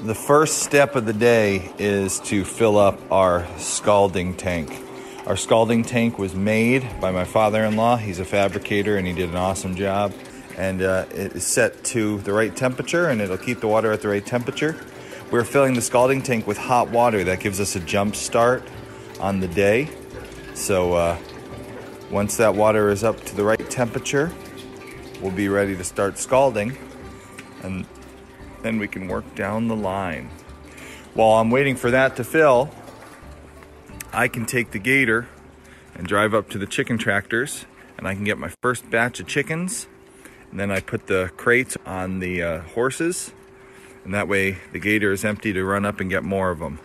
The first step of the day is to fill up our scalding tank. Our scalding tank was made by my father in law. He's a fabricator and he did an awesome job. And uh, it is set to the right temperature and it'll keep the water at the right temperature. We're filling the scalding tank with hot water. That gives us a jump start on the day. So uh, once that water is up to the right temperature, we'll be ready to start scalding. And then we can work down the line. While I'm waiting for that to fill, I can take the gator and drive up to the chicken tractors and I can get my first batch of chickens. And then I put the crates on the uh, horses, and that way the gator is empty to run up and get more of them.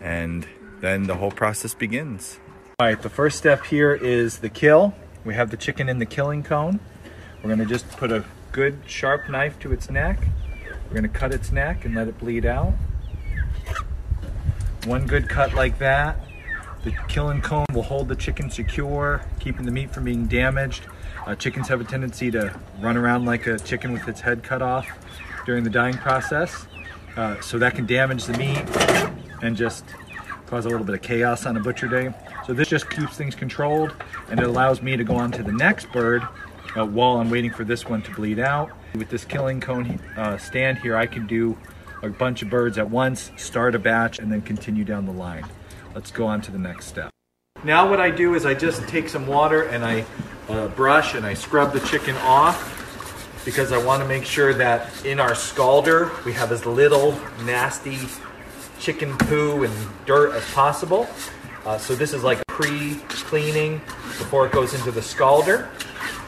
And then the whole process begins. All right, the first step here is the kill. We have the chicken in the killing cone. We're gonna just put a good sharp knife to its neck. We're gonna cut its neck and let it bleed out. One good cut like that. The killing cone will hold the chicken secure, keeping the meat from being damaged. Uh, chickens have a tendency to run around like a chicken with its head cut off during the dying process. Uh, so that can damage the meat and just cause a little bit of chaos on a butcher day. So this just keeps things controlled and it allows me to go on to the next bird uh, while I'm waiting for this one to bleed out. With this killing cone uh, stand here, I can do a bunch of birds at once, start a batch, and then continue down the line. Let's go on to the next step. Now what I do is I just take some water and I uh, brush and I scrub the chicken off because I want to make sure that in our scalder we have as little nasty chicken poo and dirt as possible. Uh, so this is like pre-cleaning before it goes into the scalder.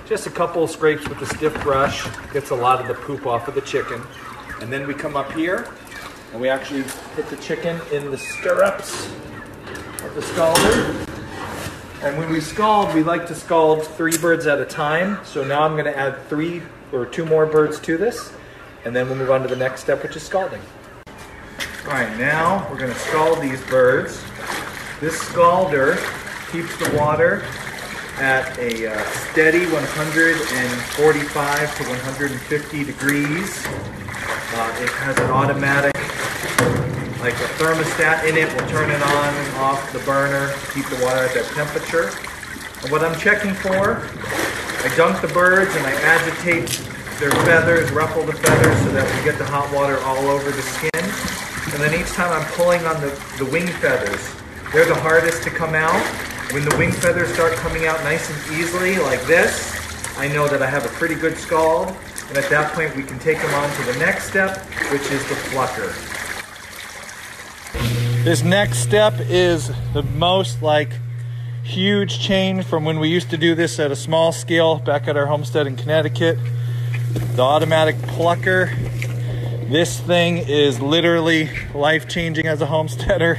Just a couple scrapes with a stiff brush gets a lot of the poop off of the chicken. And then we come up here and we actually put the chicken in the stirrups of the scalder. And when we scald, we like to scald three birds at a time. So now I'm going to add three or two more birds to this, and then we'll move on to the next step, which is scalding. All right, now we're going to scald these birds. This scalder keeps the water at a uh, steady 145 to 150 degrees. Uh, it has an automatic, like a thermostat in it, will turn it on and off the burner, keep the water at that temperature. And what I'm checking for, I dunk the birds and I agitate their feathers, ruffle the feathers so that we get the hot water all over the skin. And then each time I'm pulling on the, the wing feathers, they're the hardest to come out. When the wing feathers start coming out nice and easily, like this, I know that I have a pretty good scald. And at that point, we can take them on to the next step, which is the plucker. This next step is the most like huge change from when we used to do this at a small scale back at our homestead in Connecticut. The automatic plucker. This thing is literally life changing as a homesteader.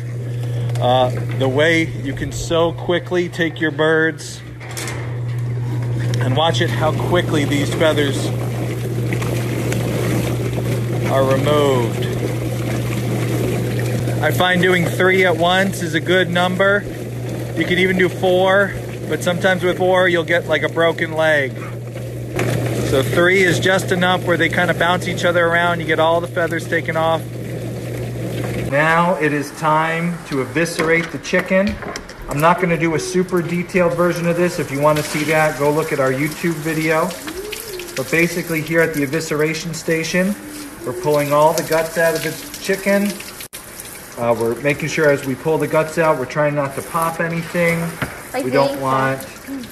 Uh, the way you can so quickly take your birds and watch it how quickly these feathers are removed. I find doing three at once is a good number. You can even do four, but sometimes with four you'll get like a broken leg. So three is just enough where they kind of bounce each other around. You get all the feathers taken off. Now it is time to eviscerate the chicken. I'm not going to do a super detailed version of this. If you want to see that, go look at our YouTube video. But basically here at the evisceration station, we're pulling all the guts out of the chicken. Uh, we're making sure as we pull the guts out, we're trying not to pop anything. we don't want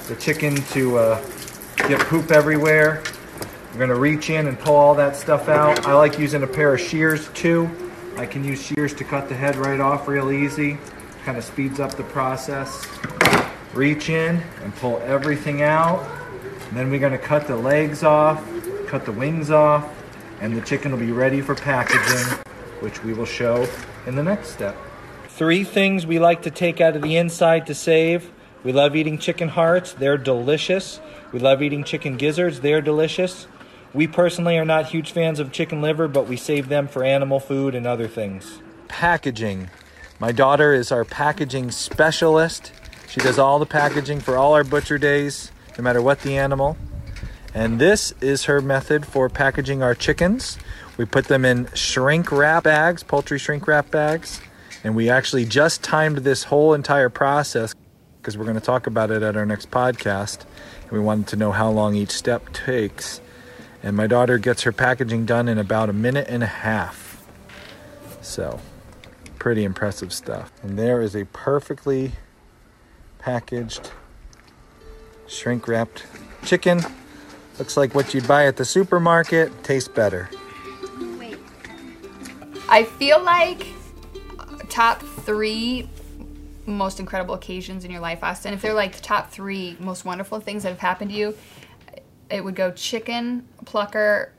the chicken to uh, get poop everywhere. We're gonna reach in and pull all that stuff out. I like using a pair of shears too. I can use shears to cut the head right off real easy. Kind of speeds up the process. Reach in and pull everything out. And then we're gonna cut the legs off, cut the wings off, and the chicken will be ready for packaging, which we will show in the next step. Three things we like to take out of the inside to save. We love eating chicken hearts, they're delicious. We love eating chicken gizzards, they're delicious. We personally are not huge fans of chicken liver, but we save them for animal food and other things. Packaging. My daughter is our packaging specialist. She does all the packaging for all our butcher days, no matter what the animal. And this is her method for packaging our chickens. We put them in shrink wrap bags, poultry shrink wrap bags. And we actually just timed this whole entire process because we're going to talk about it at our next podcast. And we wanted to know how long each step takes. And my daughter gets her packaging done in about a minute and a half. So, pretty impressive stuff. And there is a perfectly packaged, shrink wrapped chicken. Looks like what you'd buy at the supermarket, tastes better. I feel like uh, top three most incredible occasions in your life, Austin. If they're like the top three most wonderful things that have happened to you, it would go chicken, plucker,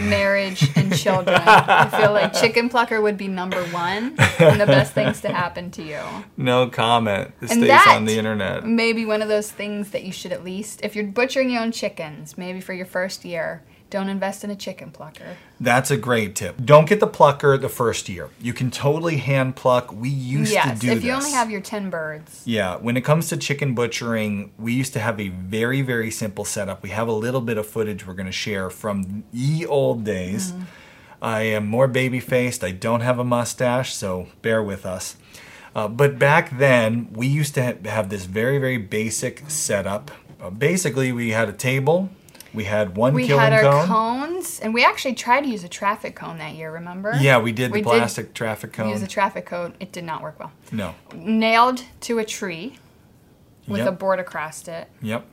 marriage, and children. I feel like chicken plucker would be number one and the best things to happen to you. No comment. And stays that on the internet. Maybe one of those things that you should at least, if you're butchering your own chickens, maybe for your first year, don't invest in a chicken plucker. That's a great tip. Don't get the plucker the first year. You can totally hand pluck. We used yes, to do if this. If you only have your 10 birds. Yeah, when it comes to chicken butchering, we used to have a very, very simple setup. We have a little bit of footage we're going to share from ye old days. I am more baby faced. I don't have a mustache, so bear with us. Uh, but back then, we used to ha- have this very, very basic setup. Uh, basically, we had a table, we had one We had our cone. cones, and we actually tried to use a traffic cone that year, remember? Yeah, we did the We did plastic traffic cone. Use a traffic cone. It did not work well. no. Nailed to a tree with Yep. a board across it. Yep.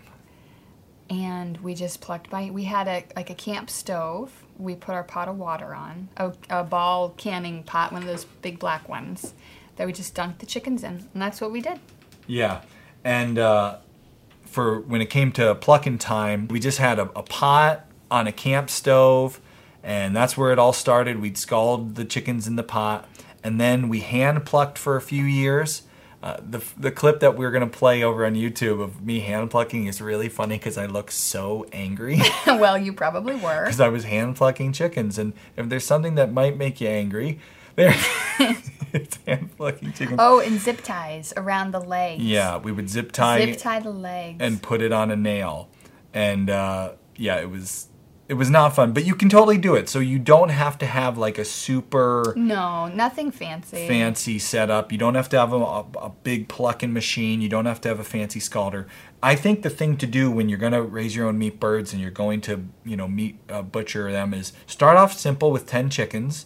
and we just plucked by we had a like a camp stove we put our pot of water on a, a ball canning pot one of those big black ones that we just dunked the chickens in and that's what we did Yeah, and uh, for when it came to plucking time, we just had a, a pot on a camp stove, and that's where it all started. We'd scald the chickens in the pot, and then we hand plucked for a few years. Uh, the the clip that we're gonna play over on YouTube of me hand plucking is really funny because I look so angry well you probably were because I was hand plucking chickens, and if there's something that might make you angry, there it's hand plucking chickens. oh and zip ties around the legs Yeah, we would zip tie zip tie the legs and put it on a nail. And uh, yeah, it was it was not fun, but you can totally do it. So you don't have to have like a super no nothing fancy fancy setup. You don't have to have a, a, a big plucking machine. You don't have to have a fancy scalder. I think the thing to do when you're going to raise your own meat birds and you're going to, you know, meat uh, butcher them is start off simple with 10 chickens.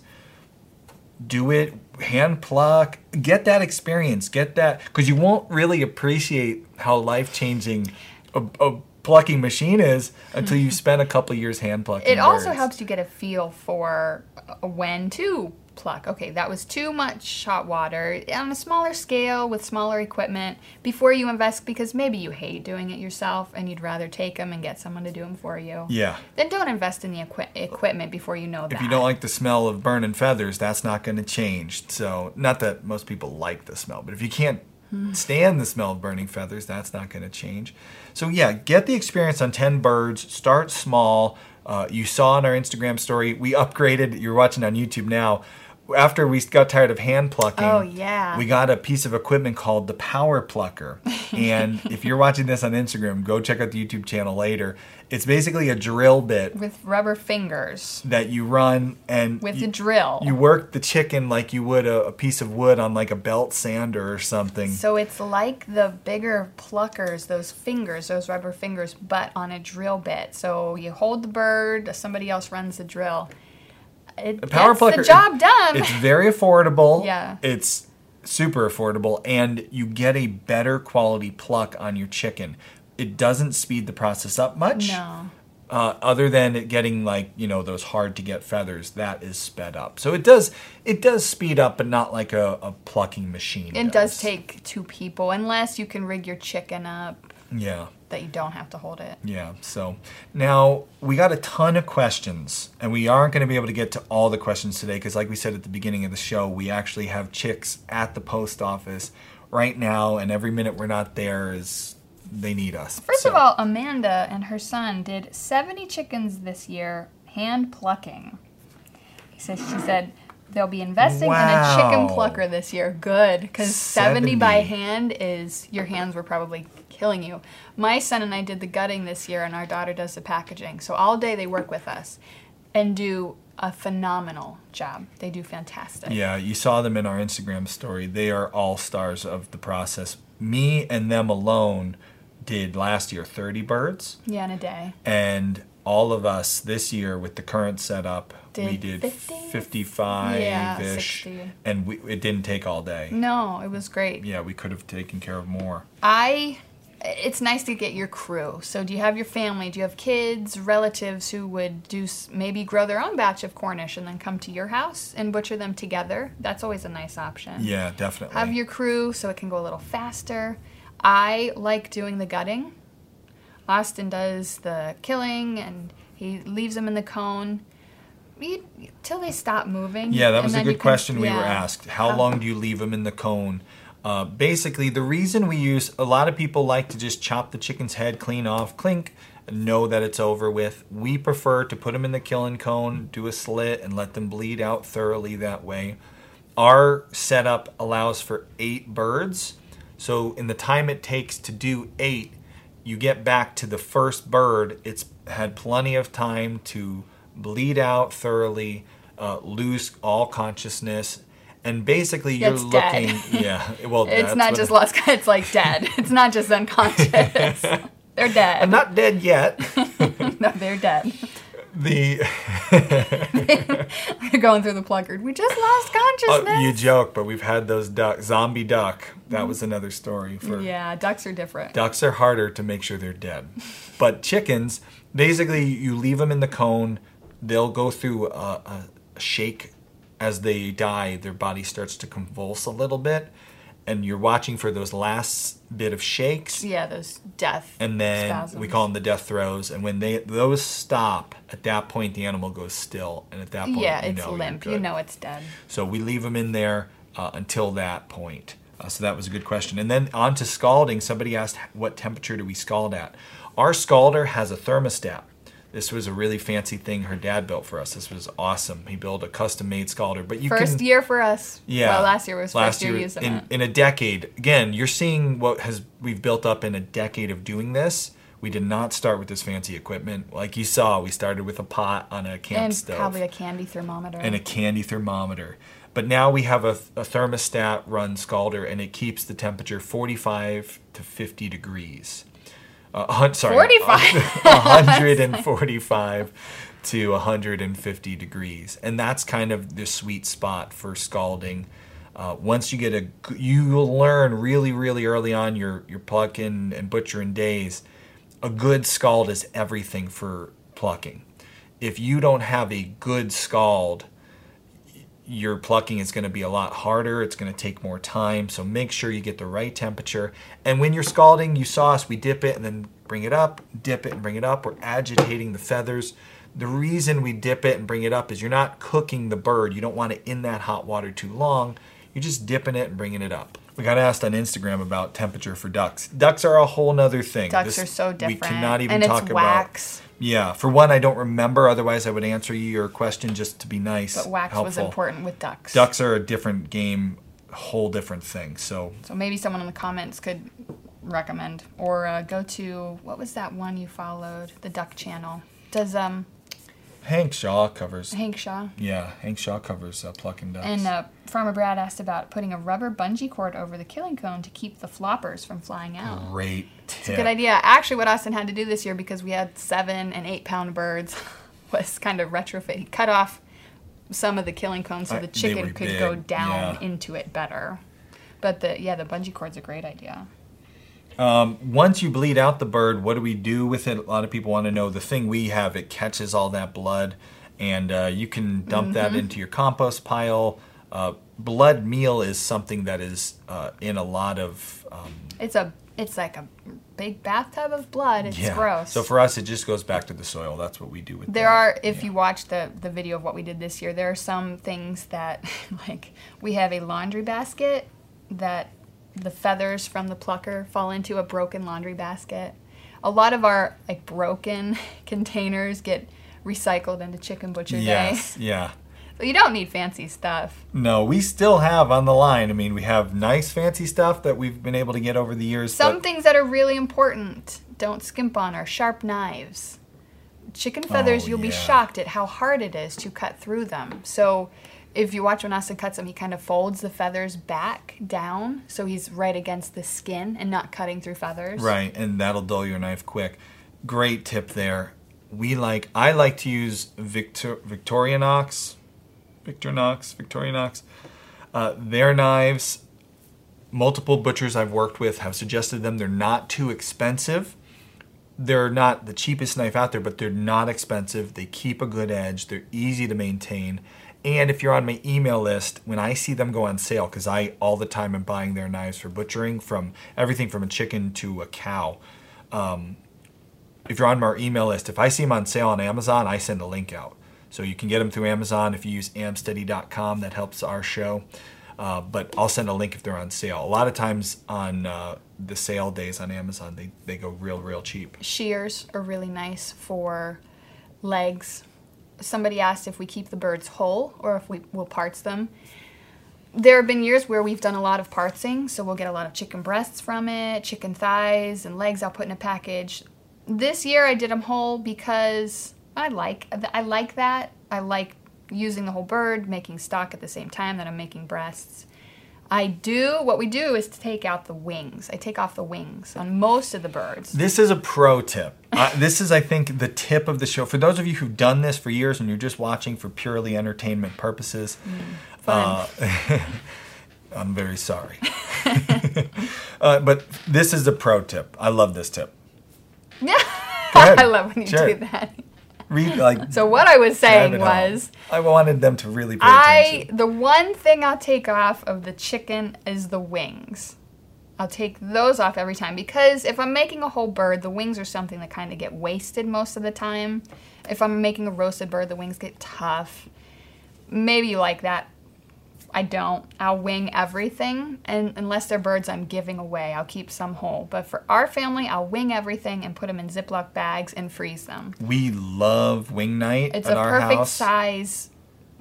Do it hand pluck, get that experience, get that cuz you won't really appreciate how life-changing a, a plucking machine is until you've spent a couple years hand plucking. it also birds. helps you get a feel for uh, when to pluck. Okay, that was too much hot water on a smaller scale with smaller equipment before you invest because maybe you hate doing it yourself and you'd rather take them and get someone to do them for you. Yeah. Then don't invest in the equi- equipment before you know that. If you don't like the smell of burning feathers, that's not going to change. So, not that most people like the smell, but if you can't stand the smell of burning feathers, that's not going to change. So, yeah, get the experience on 10 birds, start small. Uh, you saw in our Instagram story, we upgraded, you're watching on YouTube now. After we got tired of hand plucking, Oh, yeah. we got a piece of equipment called the Power Plucker. And if you're watching this on Instagram, go check out the YouTube channel later. It's basically a drill bit with rubber fingers that you run and with you, a drill. you work the chicken like you would a, a piece of wood on like a belt sander or something. so it's like the bigger pluckers, those fingers, those rubber fingers, but on a drill bit. So you hold the bird, somebody else runs the drill. It the power gets plucker the job done. It's very affordable. Yeah. It's super affordable and you get a better quality pluck on your chicken. It doesn't speed the process up much. no. Uh, other than it getting like you know those hard to get feathers, that is sped up. So it does it does speed up, but not like a, a plucking machine. It does take two people, unless you can rig your chicken up Yeah. that you don't have to hold it. Yeah. So now we got a ton of questions, and we aren't going to be able to get to all the questions today because, like we said at the beginning of the show, we actually have chicks at the post office right now, and every minute we're not there is they need us. First So- of all, Amanda and her son did 70 chickens this year hand plucking. He says she said they'll be investing in a chicken plucker this year. Good, because 70 by hand is your hands were probably killing you. My son and I did the gutting this year, and our daughter does the packaging. So all day they work with us and do a phenomenal job. They do fantastic. Yeah, you saw them in our Instagram story. They are all stars of the process. Me and them alone did last year 30 birds. Yeah, in a day. and all of us this year with the current setup we Did did 50? 55 Yeah, ish 60. and we, it didn't take all day No, it was great. yeah we could have taken care of more I it's nice to get your crew. So do you have your family? Do you have kids, relatives who would do maybe grow their own batch of Cornish and then come to your house and butcher them together? That's always a nice option. yeah definitely Have your crew so it can go a little faster. I like doing the gutting. Austin does the killing and he leaves them in the cone. till they stop moving. Yeah, that was a good can- question we were asked. How long do you leave them in the cone? Uh, basically, the reason we use a lot of people like to just chop the chicken's head clean off, clink, know that it's over with. We prefer to put them in the killing cone, do a slit, and let them bleed out thoroughly that way. Our setup allows for eight birds, so in the time it takes to do eight, you get back to the first bird. It's had plenty of time to bleed out thoroughly, uh, lose all consciousness, and basically you're it's dead. looking. Yeah, well, It's not just lost. It's like dead. It's not just unconscious. they're dead. I'm not dead yet. no, they're dead. the They're going through the placard. We just lost oh, consciousness. oh, you joke, but we've had those duck zombie duck. That mm-hmm. was another story for yeah, ducks are different. Ducks are harder to make sure they're dead. But chickens, basically, you leave them in the cone. They'll go through a, a shake as they die. Their body starts to convulse a little bit, and you're watching for those last bit of shakes. Yeah, those death. And then spasms. we call them the death throes. And when they those stop, at that point the animal goes still, and at that point Yeah, you it's limp. You know it's dead. So we leave them in there uh, until that point. Uh, so that was a good question. And then on to scalding. Somebody asked, what temperature do we scald at? Our scalder has a thermostat. This was a really fancy thing her dad built for us. This was awesome. He built a custom made scalder. But you First can, year for us. yeah. Well, last year was first year, using in, it. in a decade. Again, you're seeing what has we've built up in a decade of doing this. We did not start with this fancy equipment. Like you saw, we started with a pot on a camp and stove probably a candy thermometer. and a candy thermometer. But now we have a, a thermostat run scalder and it keeps the temperature 45 to 50 degrees. Uh, hun- sorry, 45? 145 to 150 degrees. And that's kind of the sweet spot for scalding. Uh, once you get a, you will learn really, really early on your, your plucking and butchering days. A good scald is everything for plucking. If you don't have a good scald, your plucking is going to be a lot harder. It's going to take more time. So make sure you get the right temperature. And when you're scalding, you saw us, we dip it and then bring it up, dip it and bring it up. We're agitating the feathers. The reason we dip it and bring it up is you're not cooking the bird. You don't want it in that hot water too long. You're just dipping it and bringing it up. We got asked on Instagram about temperature for ducks. Ducks are a whole nother thing. Ducks This- are so different. We cannot even and talk it's about. Yeah, for one, I don't remember. Otherwise, I would answer you your question just to be nice. But wax was important with ducks. Ducks are a different game, whole different thing. So So maybe someone in the comments could recommend or uh, go to what was that one you followed? The Duck Channel. Does um Hank Shaw covers. Hank Shaw Yeah, Hank Shaw covers uh, plucking ducks. and uh, Farmer Brad asked about putting a rubber bungee cord over the killing cone to keep the floppers from flying out. Great. It's a good idea. Actually, what Austin had to do this year because we had seven and eight pound birds was kind of retrofit. He cut off some of the killing cone so I- the chicken could go down yeah. into it better. But the yeah, the bungee cord's a great idea. Once you bleed out the bird, what do we do with it? A lot of people want to know. The thing we have, it catches all that blood, and uh, you can dump Mm-hmm. that into your compost pile. Uh, blood meal is something that is uh, in a lot of um, It's a it's like a big bathtub of blood. It's yeah. gross. So for us, it just goes back to the soil. That's what we do with There that. are, if you watch the the video of what we did this year, there are some things that, like, we have a laundry basket that the feathers from the plucker fall into a broken laundry basket. A lot of our like broken containers get recycled into Chicken Butcher Yes, Day. yeah. So you don't need fancy stuff. No, we still have on the line. I mean, we have nice fancy stuff that we've been able to get over the years. Some but things that are really important, don't skimp on, are sharp knives. Chicken feathers, Oh, you'll be shocked at how hard it is to cut through them. So, if you watch when Austin cuts them, he kind of folds the feathers back down so he's right against the skin and not cutting through feathers. Right, and that'll dull your knife quick. Great tip there. We like I like to use Victor, Victorinox, Victorinox, Victorinox. Uh, their knives, multiple butchers I've worked with have suggested them. They're not too expensive. They're not the cheapest knife out there, but they're not expensive. They keep a good edge. They're easy to maintain. And if you're on my email list, when I see them go on sale, because I all the time am buying their knives for butchering, from everything from a chicken to a cow. Um, if you're on my email list, if I see them on sale on Amazon, I send a link out. So you can get them through Amazon if you use amsteady.com. That helps our show. Uh, but I'll send a link if they're on sale. A lot of times on uh, the sale days on Amazon, they, they go real, real cheap. Shears are really nice for legs. Somebody asked if we keep the birds whole or if we will parts them. There have been years where we've done a lot of partsing, so we'll get a lot of chicken breasts from it, chicken thighs, and legs I'll put in a package. This year I did them whole because I like I like that. I like using the whole bird, making stock at the same time that I'm making breasts. I do what we do is to take out the wings. I take off the wings on most of the birds. This is a pro tip. uh, this is, I think, the tip of the show. For those of you who've done this for years and you're just watching for purely entertainment purposes, uh, I'm very sorry. uh, but this is a pro tip. I love this tip. Yeah. I love when you do that. Read like. So what I was saying was, I wanted them to really pay I attention. the one thing I'll take off of the chicken is the wings. I'll take those off every time because if I'm making a whole bird, the wings are something that kind of get wasted most of the time. If I'm making a roasted bird, the wings get tough. Maybe you like that. I don't. I'll wing everything, and unless they're birds I'm giving away, I'll keep some whole. But for our family, I'll wing everything and put them in Ziploc bags and freeze them. We love wing night It's at a our perfect house, size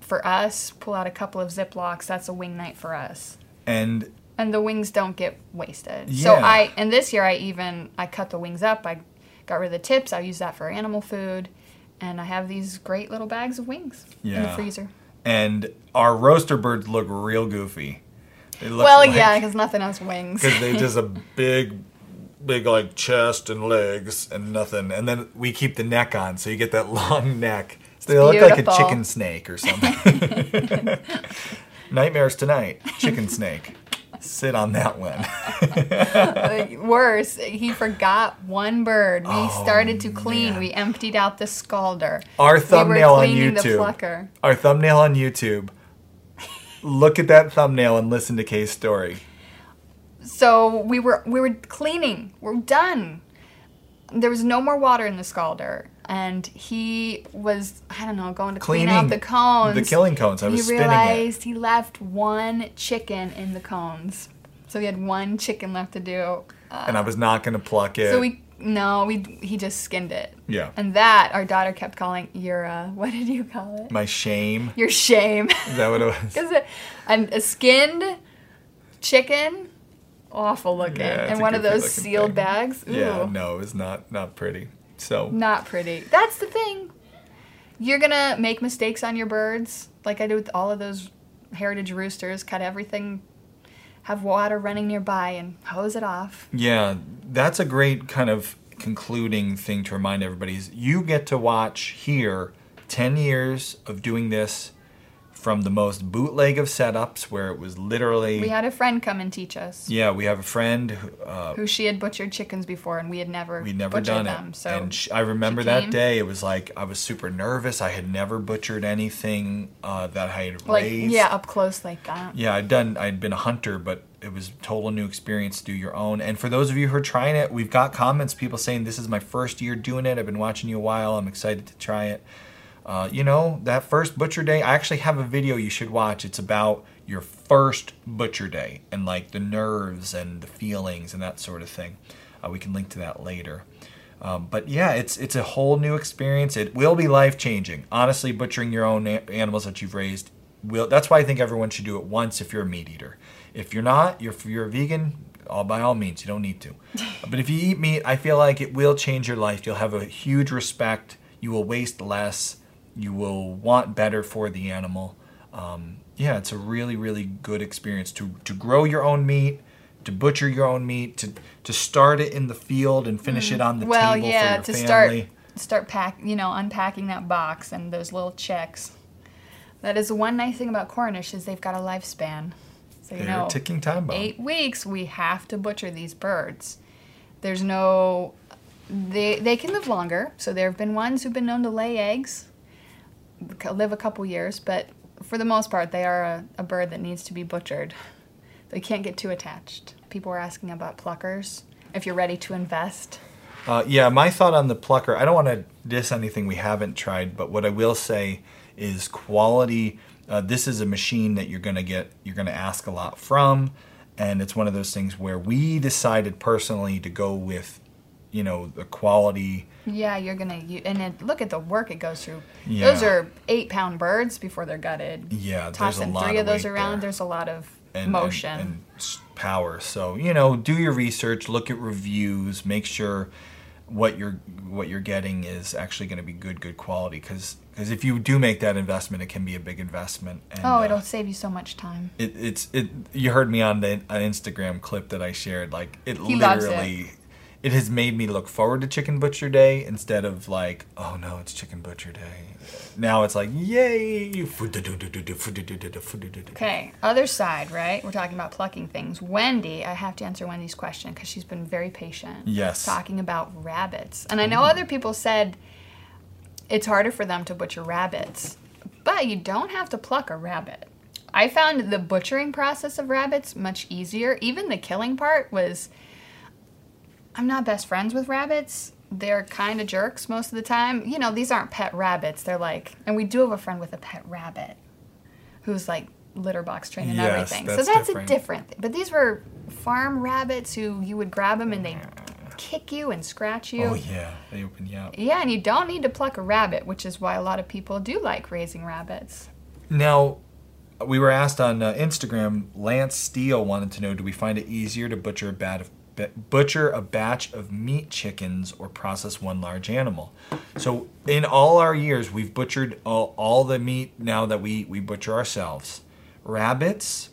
for us. Pull out a couple of Ziplocs. That's a wing night for us. and And the wings don't get wasted. Yeah. So I and this year I even I cut the wings up. I got rid of the tips. I use that for animal food, and I have these great little bags of wings in the Yeah. freezer. And our roaster birds look real goofy. They look Well, like- yeah, because nothing has wings. because they just a big, big like chest and legs and nothing, and then we keep the neck on, so you get that long neck. So they look like a chicken snake or something. Nightmares tonight, chicken snake. Sit on that one. Worse, he forgot one bird. We oh, started to clean. Oh, man. We emptied out the scalder. Our we thumbnail were on YouTube. Our thumbnail on YouTube. Look at that thumbnail and listen to Kay's story. So we were we were cleaning. We're done. There was no more water in the scalder, and he was I don't know going to clean out the cones. the killing cones. I he was it. realized he left one chicken in the cones, so he had one chicken left to do. and I was not going to pluck it. So we no, we he just skinned it. Yeah. And that our daughter kept calling your uh, what did you call it? My shame. Your shame. Is that what it was? Because a, a skinned chicken, awful looking, Yeah, and one of those sealed thing. bags. Ooh, Yeah, no, it's not not pretty. So not pretty. That's the thing. You're gonna make mistakes on your birds, like I did with all of those heritage roosters. Cut everything, have water running nearby, and hose it off. yeah, that's a great kind of concluding thing to remind everybody is you get to watch here 10 years of doing this from the most bootleg of setups where it was literally We had a friend come and teach us, yeah we have a friend who, uh, who she had butchered chickens before, and we had never we'd never butchered done them. it So and sh I remember she that came. day it was like I was super nervous I had never butchered anything uh, that I had like raised yeah, up close like that. yeah, I'd done. I'd been a hunter, but it was total new experience to do your own. And for those of you who are trying it, we've got comments. People saying this is my first year doing it. I've been watching you a while. I'm excited to try it. Uh, you know, that first butcher day. I actually have a video you should watch. It's about your first butcher day and like the nerves and the feelings and that sort of thing. Uh, we can link to that later. Um, but yeah, it's it's a whole new experience. It will be life changing. Honestly, butchering your own a- animals that you've raised will. That's why I think everyone should do it once if you're a meat eater. If you're not, you're if you're a vegan. All by all means, you don't need to. but if you eat meat, I feel like it will change your life. You'll have a huge respect. You will waste less. You will want better for the animal. Um, yeah, it's a really really good experience to to grow your own meat to butcher your own meat, to to start it in the field and finish it on the Mm. well, table yeah, for to your start family. start pack, you know, unpacking that box and those little checks. That is the one nice thing about Cornish is they've got a lifespan. So you They're know, ticking time bomb. eight weeks we have to butcher these birds. There's no, they they can live longer. So there have been ones who've been known to lay eggs, live a couple years, but for the most part they are a, a bird that needs to be butchered. They can't get too attached. People were asking about pluckers. If you're ready to invest. Uh, yeah, my thought on the plucker. I don't want to diss anything we haven't tried, but what I will say is quality. Uh, this is a machine that you're gonna get. You're gonna ask a lot from, and it's one of those things where we decided personally to go with, you know, the quality. Yeah, you're gonna and it, look at the work it goes through. Yeah. Those are eight pound birds before they're gutted. Yeah, there's a tossing lot three of those around. there. There's a lot of and, and- motion. and, s- power. So you know, do your research, look at reviews, make sure what you're what you're getting is actually going to be good, good quality. Because because if you do make that investment, it can be a big investment. And, oh, uh, it'll save you so much time. it, it's it. You heard me on the an Instagram clip that I shared. Like it He literally. It has made me look forward to Chicken Butcher Day instead of like, oh no, it's Chicken Butcher Day. Now it's like, yay! Okay, other side, right? We're talking about plucking things. Wendy, I have to answer Wendy's question because she's been very patient. Yes. Talking about rabbits. And I know other people said it's harder for them to butcher rabbits, but you don't have to pluck a rabbit. I found the butchering process of rabbits much easier. Even the killing part was. I'm not best friends with rabbits. They're kind of jerks most of the time. You know, these aren't pet rabbits. They're like, and we do have a friend with a pet rabbit who's like litter box trained and Yes, everything. that's so that's different. a different thing. But these were farm rabbits who you would grab them and they'd kick you and scratch you. Oh yeah, they open you up. Yeah, and you don't need to pluck a rabbit, which is why a lot of people do like raising rabbits. Now, we were asked on uh, Instagram. Lance Steele wanted to know: Do we find it easier to butcher a bat of, butcher a batch of meat chickens or process one large animal? So, in all our years, we've butchered all, all the meat now that we we butcher ourselves: rabbits,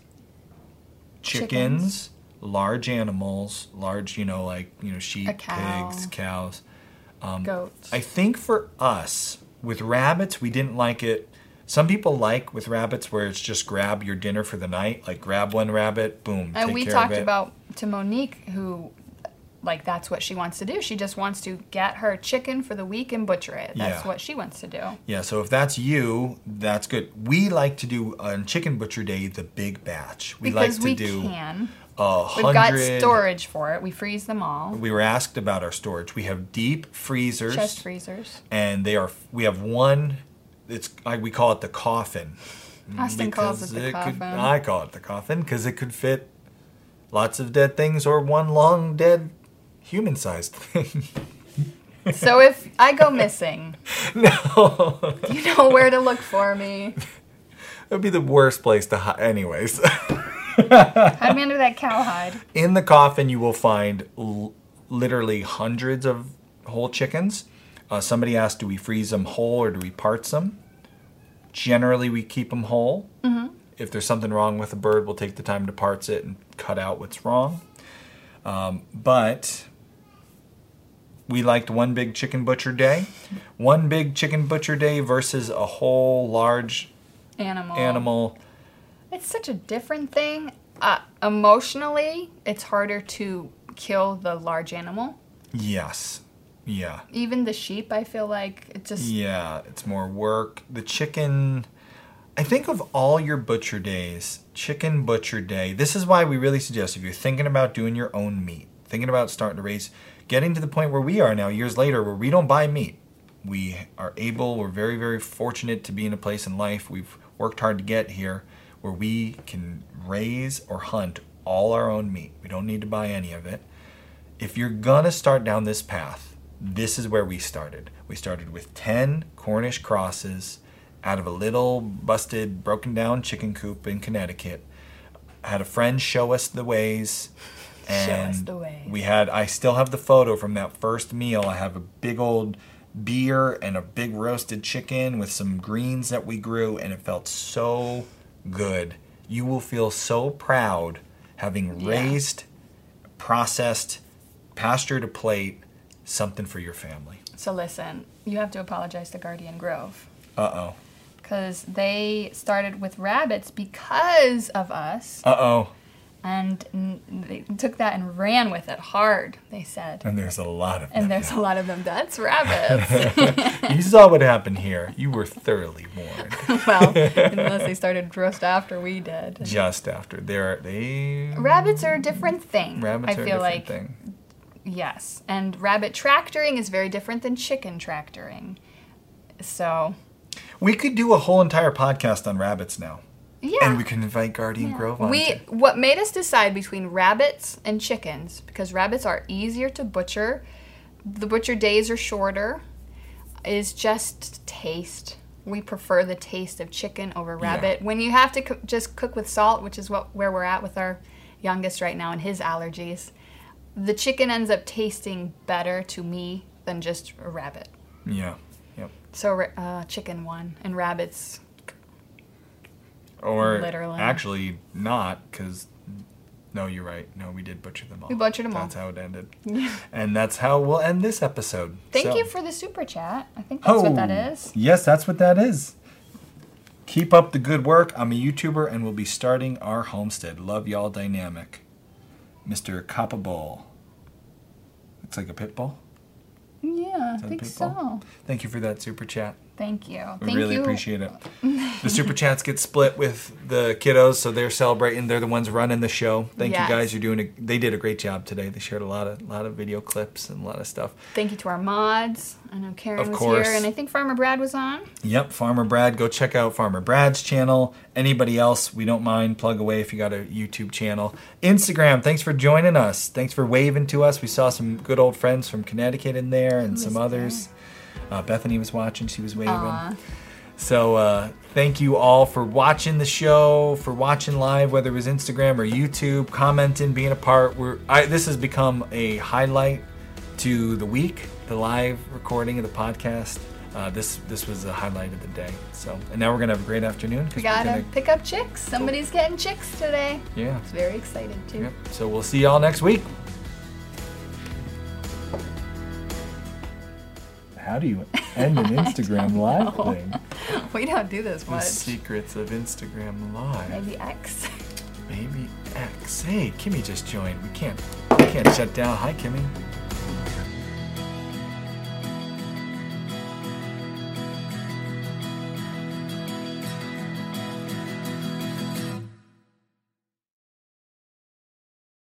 chickens, Chickens. large animals, large you know like you know sheep, cow. pigs, cows. Um, Goats. I think for us, with rabbits, we didn't like it. Some people like with rabbits where it's just grab your dinner for the night, like grab one rabbit, boom, and take we care talked of it. about to Monique who like that's what she wants to do. She just wants to get her chicken for the week and butcher it. That's Yeah. what she wants to do. Yeah, so if that's you, that's good. We like to do on Chicken Butcher Day the big batch. We because like to we do can. We've got storage for it. We freeze them all. We were asked about our storage. We have deep freezers. Chest freezers. and they are we have one it's I, we call it the coffin Austin calls it the could- coffin. i call it the coffin because it could fit lots of dead things or one long dead human-sized thing. So if I go missing, no. you know where to look for me. it would be the worst place to hide anyways. Hide me under that cowhide. in the coffin you will find l- literally hundreds of whole chickens. Uh, somebody asked do we freeze them whole or do we parts them generally we keep them whole if there's something wrong with a bird we'll take the time to parts it and cut out what's wrong um, but we liked one big chicken butcher day one big chicken butcher day versus a whole large Animal. animal It's such a different thing. Uh, emotionally, it's harder to kill the large animal. yes yeah Even the sheep, I feel like it just Yeah, it's more work. The chicken, I think of all your butcher days, chicken butcher day. This is why we really suggest if you're thinking about doing your own meat, thinking about starting to raise, getting to the point where we are now, years later, where we don't buy meat. We are able, we're very, very fortunate to be in a place in life. We've worked hard to get here where we can raise or hunt all our own meat. We don't need to buy any of it if you're gonna start down this path, this is where we started. We started with 10 Cornish crosses out of a little busted, broken down chicken coop in Connecticut. I had a friend show us the ways. And us the ways. we had, I still have the photo from that first meal. I have a big old beer and a big roasted chicken with some greens that we grew, and it felt so good. You will feel so proud having Yeah. raised processed, pasture to plate, something for your family. So listen, you have to apologize to Guardian Grove Uh oh. Because they started with rabbits because of us, Uh oh. and they took that and ran with it hard. They said, And there's a lot of and them. there's a lot of them. That's rabbits. you saw what happened here. You were thoroughly warned well, unless they started just after we did. just after. They're they Rabbits are a different thing. rabbits I are a different like thing. yes, and rabbit tractoring is very different than chicken tractoring. So We could do a whole entire podcast on rabbits now. Yeah. And we can invite Guardian Grove on. We too. what made us decide between rabbits and chickens because rabbits are easier to butcher, the butcher days are shorter, is just taste. We prefer the taste of chicken over rabbit. When you have to coo- just cook with salt, which is what where we're at with our youngest right now and his allergies, the chicken ends up tasting better to me than just a rabbit. Yeah. Yep. So uh, chicken won and rabbits. Or Literally. actually not, because no, you're right. No, we did butcher them all. We butchered 'em all. That's how it ended. and that's how we'll end this episode. Thank So- you for the super chat. I think that's what that Oh. Yes, that's what that is. Keep up the good work. I'm a YouTuber and we'll be starting our homestead. Love y'all dynamic. Mr. Capable. Looks like a pit bull. Yeah, I think pit so. Thank you for that super chat. Thank you. We Thank really you. appreciate it. The super chats get split with the kiddos, so they're celebrating. They're the ones running the show. Thank Yes. you guys. You're doing a. They did a great job today. They shared a lot of lot of video clips and a lot of stuff. Thank you to our mods. I know Karen Of was course. here, and I think Farmer Brad was on. Yep, Farmer Brad. Go check out Farmer Brad's channel. Anybody else, we don't mind. Plug away if you got a YouTube channel. Instagram, thanks for joining us. Thanks for waving to us. We saw some good old friends from Connecticut in there and some others. Uh, Bethany was watching, she was waving. Aw. So uh, thank you all for watching the show, for watching live, whether it was Instagram or YouTube, commenting, being a part. We're I, this has become a highlight to the week, the live recording of the podcast. Uh, this this was the highlight of the day. So and now we're gonna have a great afternoon. We gotta gonna- pick up chicks. Somebody's getting chicks today. yeah. It's very excited too. Yep. So we'll see y'all next week. How do you end an Instagram live thing? We don't do this The much. secrets of Instagram live. Maybe X. Maybe X. Hey, Kimmy just joined. We can't we can't shut down. Hi Kimmy.